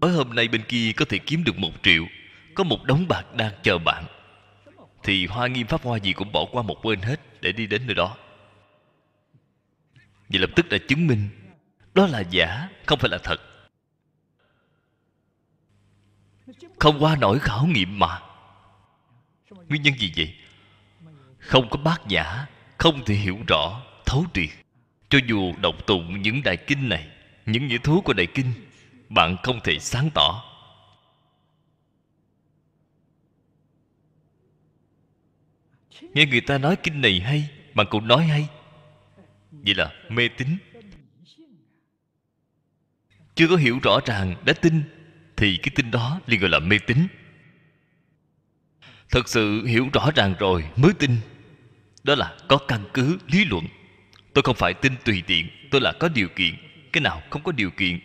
tối hôm nay bên kia có thể kiếm được một triệu, có một đống bạc đang chờ bạn, thì hoa nghiêm pháp hoa gì cũng bỏ qua một bên hết để đi đến nơi đó. Vậy lập tức đã chứng minh đó là giả, không phải là thật. Không qua nổi khảo nghiệm mà. Nguyên nhân gì vậy? Không có bát nhã, không thể hiểu rõ, thấu triệt. Cho dù đọc tụng những đại kinh này, những nghĩa thú của đại kinh, bạn không thể sáng tỏ. Nghe người ta nói kinh này hay bạn cũng nói hay. Vậy là mê tín. Chưa có hiểu rõ ràng đã tin thì cái tin đó liền gọi là mê tín. Thật sự hiểu rõ ràng rồi, mới tin. Đó là có căn cứ, lý luận. Tôi không phải tin tùy tiện, tôi là có điều kiện. Cái nào không có điều kiện?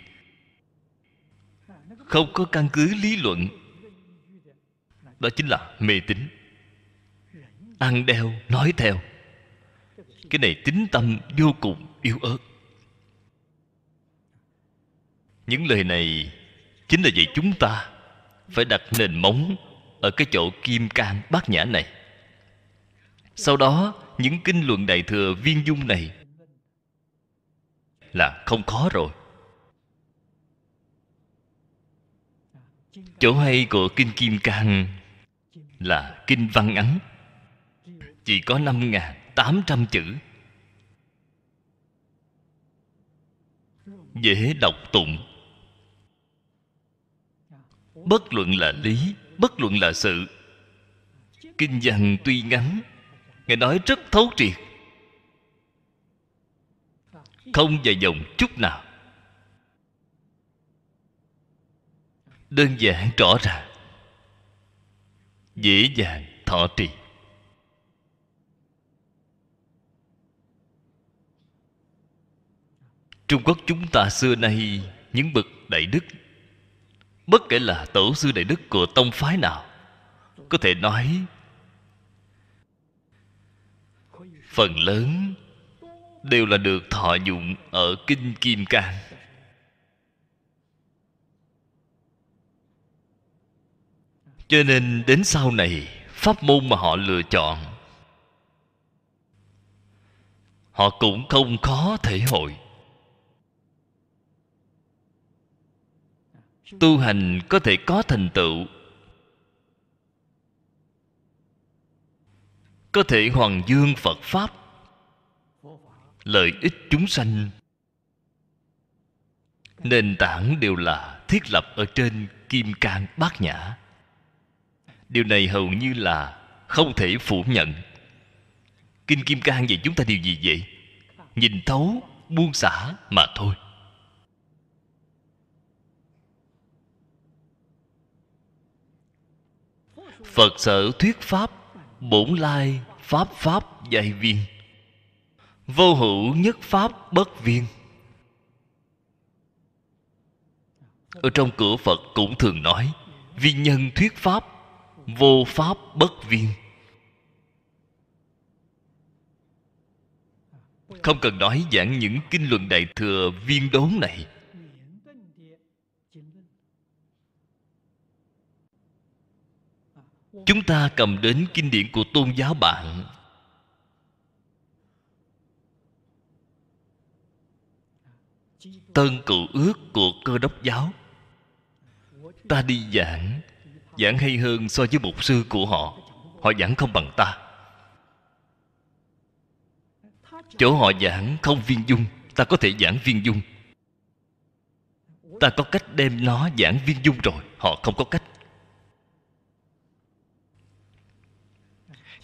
Không có căn cứ, lý luận. Đó chính là mê tín. Ăn đeo, nói theo. Cái này tính tâm vô cùng yếu ớt. Những lời này chính là vậy chúng ta phải đặt nền móng ở cái chỗ kim cang bát nhã này. Sau đó, những kinh luận đại thừa viên dung này là không khó rồi. Chỗ hay của kinh kim cang là kinh văn ngắn, chỉ có năm tám trăm chữ. Dễ đọc tụng bất luận là lý, bất luận là sự. Kinh văn tuy ngắn ngài nói rất thấu triệt. Không dài dòng chút nào. Đơn giản rõ ràng. Dễ dàng thọ trì. Trung quốc chúng ta xưa nay những bậc đại đức bất kể là tổ sư đại đức của tông phái nào, có thể nói, phần lớn đều là được thọ dụng ở kinh kim cang. Cho nên đến sau này, pháp môn mà họ lựa chọn, họ cũng không khó thể hội. Tu hành có thể có thành tựu, có thể hoàng dương phật pháp, lợi ích chúng sanh. Nền tảng đều là thiết lập ở trên kim cang bát nhã. Điều này hầu như là không thể phủ nhận. Kinh kim cang vậy chúng ta điều gì vậy? Nhìn thấu, buông xả mà thôi. Phật sở thuyết pháp, bổn lai pháp pháp dạy viên. Vô hữu nhất pháp bất viên. Ở trong cửa phật cũng thường nói viên nhân thuyết pháp, vô pháp bất viên. Không cần nói giảng những kinh luận đại thừa viên đốn này. Chúng ta cầm đến kinh điển của tôn giáo bạn. Tân cựu ước của cơ đốc giáo. Ta đi giảng. Giảng hay hơn so với mục sư của họ. Họ giảng không bằng ta. Chỗ họ giảng không viên dung. Ta có thể giảng viên dung. Ta có cách đem nó giảng viên dung rồi. Họ không có cách.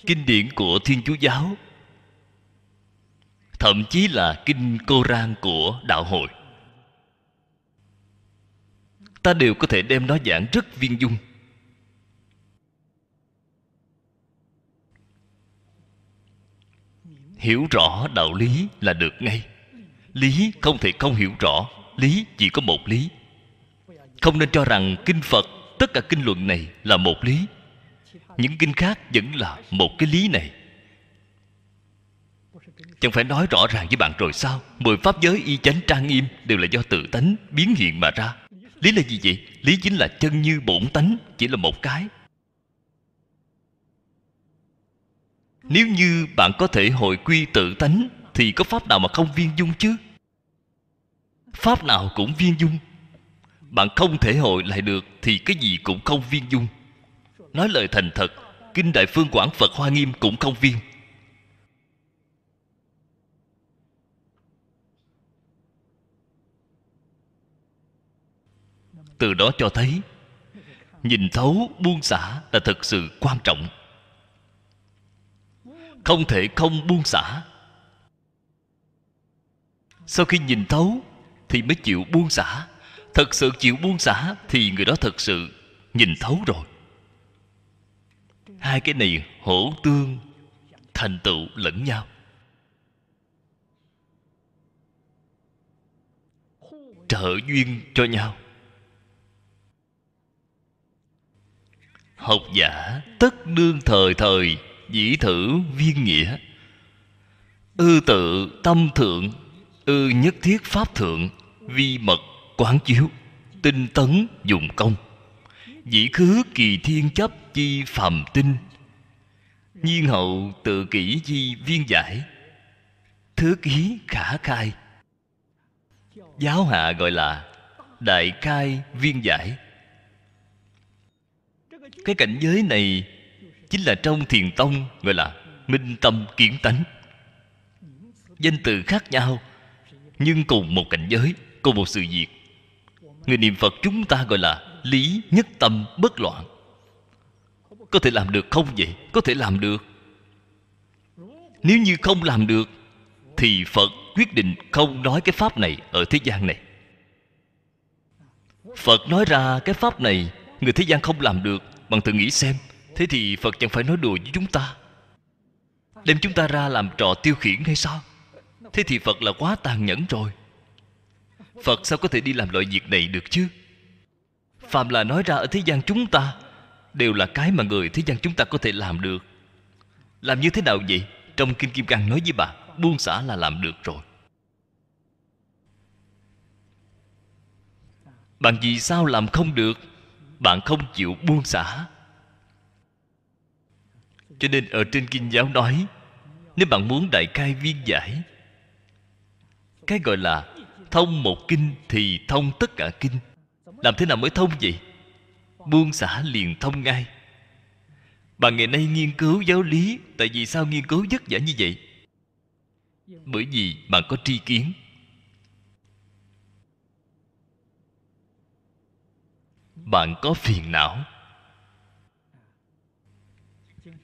Kinh điển của thiên chúa giáo, thậm chí là kinh Koran của đạo hội. Ta đều có thể đem nó giảng rất viên dung. Hiểu rõ đạo lý là được ngay. Lý không thể không hiểu rõ, lý chỉ có một lý. Không nên cho rằng kinh phật, tất cả kinh luận này là một lý những kinh khác vẫn là một cái lý này. Chẳng phải nói rõ ràng với bạn rồi sao? Mười pháp giới y chánh trang nghiêm đều là do tự tánh biến hiện mà ra. Lý là gì vậy? Lý chính là chân như bổn tánh, chỉ là một cái. Nếu như bạn có thể hội quy tự tánh, thì có pháp nào mà không viên dung chứ? Pháp nào cũng viên dung. Bạn không thể hội lại được, thì cái gì cũng không viên dung nói lời thành thật, kinh đại phương quảng phật hoa nghiêm cũng không viên. Từ đó cho thấy, nhìn thấu buông xả là thật sự quan trọng. Không thể không buông xả. Sau khi nhìn thấu thì mới chịu buông xả. Thật sự chịu buông xả thì người đó thật sự nhìn thấu rồi hai cái này hỗ tương, thành tựu lẫn nhau. Trợ duyên cho nhau. Học giả tất đương thời thời, dĩ thử viên nghĩa. Ư tự tâm thượng, ư nhất thiết pháp thượng, vi mật quán chiếu, tinh tấn dùng công. Dĩ khứ kỳ thiên chấp chi phàm tinh. Nhiên hậu tự kỷ chi viên giải. Thứ ký khả khai. Giáo hạ gọi là đại khai viên giải. Cái cảnh giới này chính là trong thiền tông gọi là minh tâm kiến tánh. Danh từ khác nhau, nhưng cùng một cảnh giới, cùng một sự việc. Người niệm phật chúng ta gọi là lý nhất tâm bất loạn có thể làm được không vậy? Có thể làm được. Nếu như không làm được, thì phật quyết định không nói cái pháp này ở thế gian này. Phật nói ra cái pháp này, người thế gian không làm được, bằng tự nghĩ xem. Thế thì phật chẳng phải nói đùa với chúng ta. Đem chúng ta ra làm trò tiêu khiển hay sao? Thế thì phật là quá tàn nhẫn rồi. Phật sao có thể đi làm loại việc này được chứ? Phàm là nói ra ở thế gian chúng ta đều là cái mà người thế gian chúng ta có thể làm được. Làm như thế nào vậy? Trong kinh kim cang nói với bà, buông xả là làm được rồi. Bạn vì sao làm không được? Bạn không chịu buông xả. Cho nên ở trên kinh giáo nói, nếu bạn muốn đại khai viên giải, cái gọi là thông một kinh thì thông tất cả kinh. Làm thế nào mới thông vậy? Buông xả liền thông ngay. Bạn ngày nay nghiên cứu giáo lý, tại vì sao nghiên cứu vất vả như vậy? Bởi vì bạn có tri kiến. Bạn có phiền não.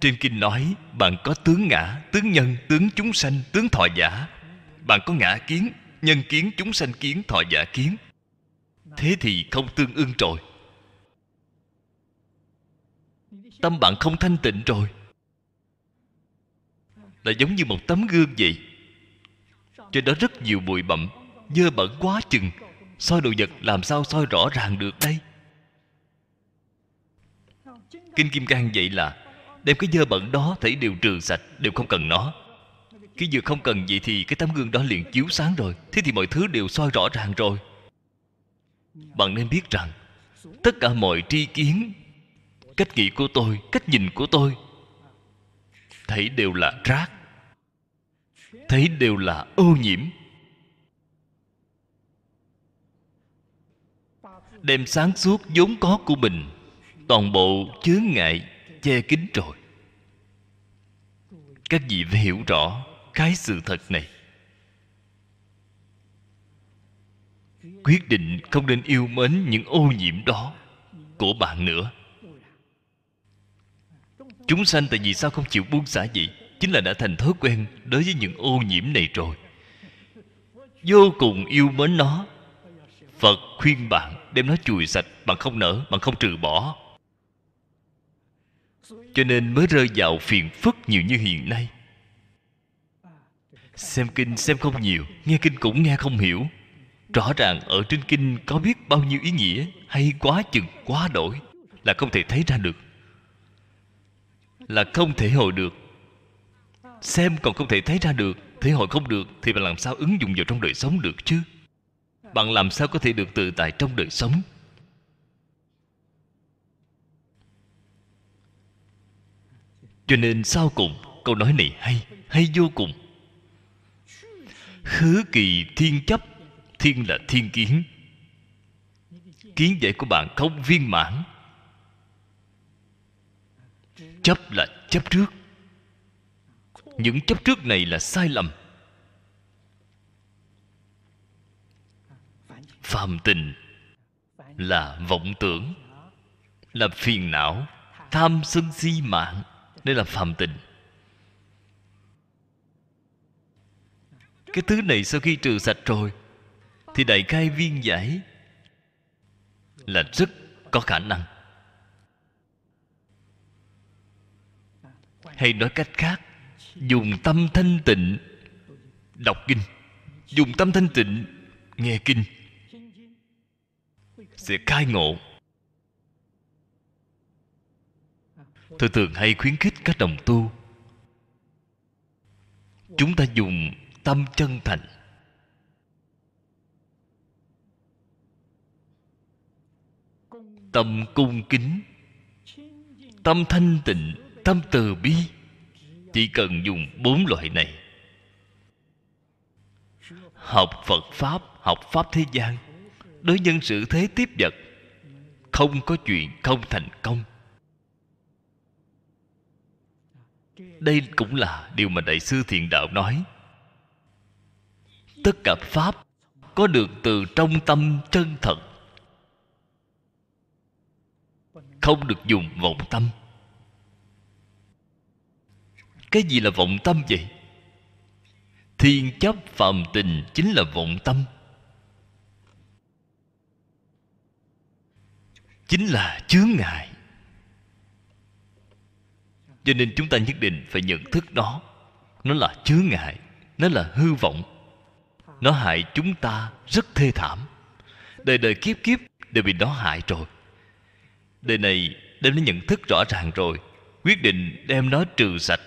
Trên kinh nói, bạn có tướng ngã, tướng nhân, tướng chúng sanh, tướng thọ giả. Bạn có ngã kiến, nhân kiến, chúng sanh kiến, thọ giả kiến. Thế thì không tương ưng rồi tâm bạn không thanh tịnh rồi. Là giống như một tấm gương vậy. Trên đó rất nhiều bụi bặm dơ bẩn quá chừng. Soi đồ vật làm sao soi rõ ràng được đây? Kinh kim cang vậy là, đem cái dơ bẩn đó thấy đều trừ sạch, đều không cần nó. Khi vừa không cần vậy thì cái tấm gương đó liền chiếu sáng rồi. Thế thì mọi thứ đều soi rõ ràng rồi. Bạn nên biết rằng, tất cả mọi tri kiến cách nghĩ của tôi, cách nhìn của tôi, thấy đều là rác, thấy đều là ô nhiễm. Đem sáng suốt vốn có của mình, toàn bộ chướng ngại, che kín rồi. Các vị phải hiểu rõ cái sự thật này. Quyết định không nên yêu mến những ô nhiễm đó của bạn nữa chúng sanh tại vì sao không chịu buông xả vậy? Chính là đã thành thói quen đối với những ô nhiễm này rồi. Vô cùng yêu mến nó. Phật khuyên bạn đem nó chùi sạch bạn không nỡ bạn không trừ bỏ. Cho nên mới rơi vào phiền phức nhiều như hiện nay. Xem kinh xem không nhiều, nghe kinh cũng nghe không hiểu. Rõ ràng ở trên kinh có biết bao nhiêu ý nghĩa hay quá chừng, quá đổi là không thể thấy ra được là không thể hội được. Xem còn không thể thấy ra được, thể hội không được thì bạn làm sao ứng dụng vào trong đời sống được chứ? Bạn làm sao có thể được tự tại trong đời sống? Cho nên sau cùng, câu nói này hay hay vô cùng. Khứ kỳ thiên chấp, thiên là thiên kiến. Kiến giải của bạn không viên mãn chấp là chấp trước. Những chấp trước này là sai lầm. Phàm tình là vọng tưởng, là phiền não, tham sân si mạng. Đây là phàm tình. Cái thứ này sau khi trừ sạch rồi, thì đại khai viên giải là rất có khả năng. Hay nói cách khác, dùng tâm thanh tịnh, đọc kinh. Dùng tâm thanh tịnh, nghe kinh. Sẽ khai ngộ. Tôi thường hay khuyến khích các đồng tu, chúng ta dùng tâm chân thành. Tâm cung kính, tâm thanh tịnh tâm từ bi, chỉ cần dùng bốn loại này. Học phật pháp, học pháp thế gian, đối nhân sự thế tiếp vật, không có chuyện không thành công. Đây cũng là điều mà đại sư thiện đạo nói. Tất cả pháp có được từ trong tâm chân thật, không được dùng vọng tâm cái gì là vọng tâm vậy? Thiên chấp phạm tình chính là vọng tâm. Chính là chướng ngại. Cho nên chúng ta nhất định phải nhận thức đó nó là chướng ngại, nó là hư vọng. Nó hại chúng ta rất thê thảm. Đời đời kiếp kiếp đều bị nó hại rồi. Đời này đem nó nhận thức rõ ràng rồi. Quyết định đem nó trừ sạch.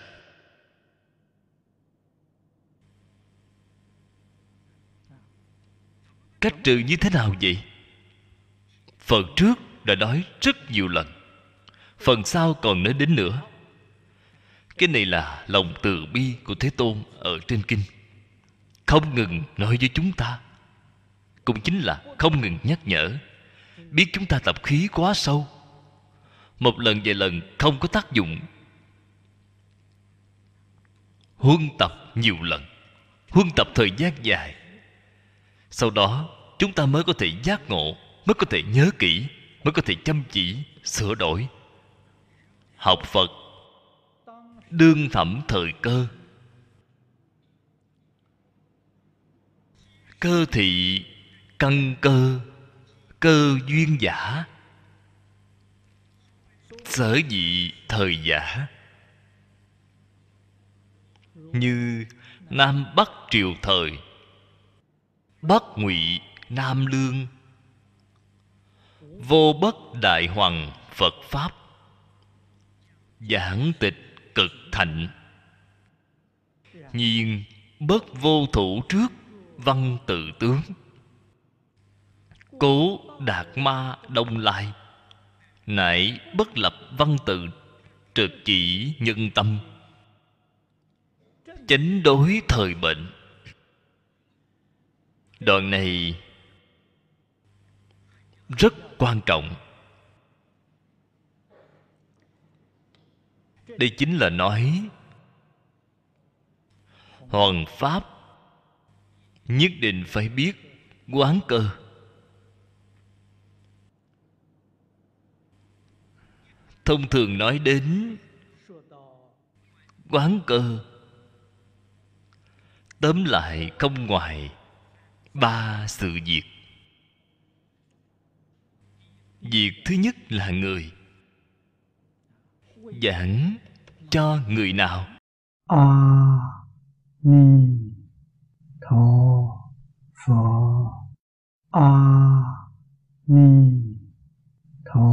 Cách trừ như thế nào vậy? Phần trước đã nói rất nhiều lần. Phần sau còn nói đến nữa. Cái này là lòng từ bi của thế tôn ở trên kinh. Không ngừng nói với chúng ta. Cũng chính là không ngừng nhắc nhở. Biết chúng ta tập khí quá sâu. Một lần vài lần không có tác dụng. Huân tập nhiều lần. Huân tập thời gian dài sau đó, chúng ta mới có thể giác ngộ, mới có thể nhớ kỹ, mới có thể chăm chỉ, sửa đổi. Học phật, đương thẩm thời cơ. Cơ thị, căn cơ cơ duyên giả. Sở dị thời giả. Như nam bắc triều thời bắc ngụy nam lương. Vô bất đại hoàng phật pháp. Giảng tịch cực thạnh. Nhiên bất vô thủ trước văn tự tướng. Cố đạt ma đông lai. Nại bất lập văn tự trực chỉ nhân tâm. Chánh đối thời bệnh đoạn này rất quan trọng. Đây chính là nói hoàng pháp nhất định phải biết quán cơ. Thông thường nói đến quán cơ, tóm lại không ngoài ba sự việc. Việc thứ nhất là người. Giảng cho người nào? A ni tho pho. A ni tho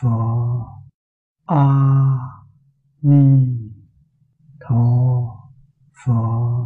pho. A ni tho pho.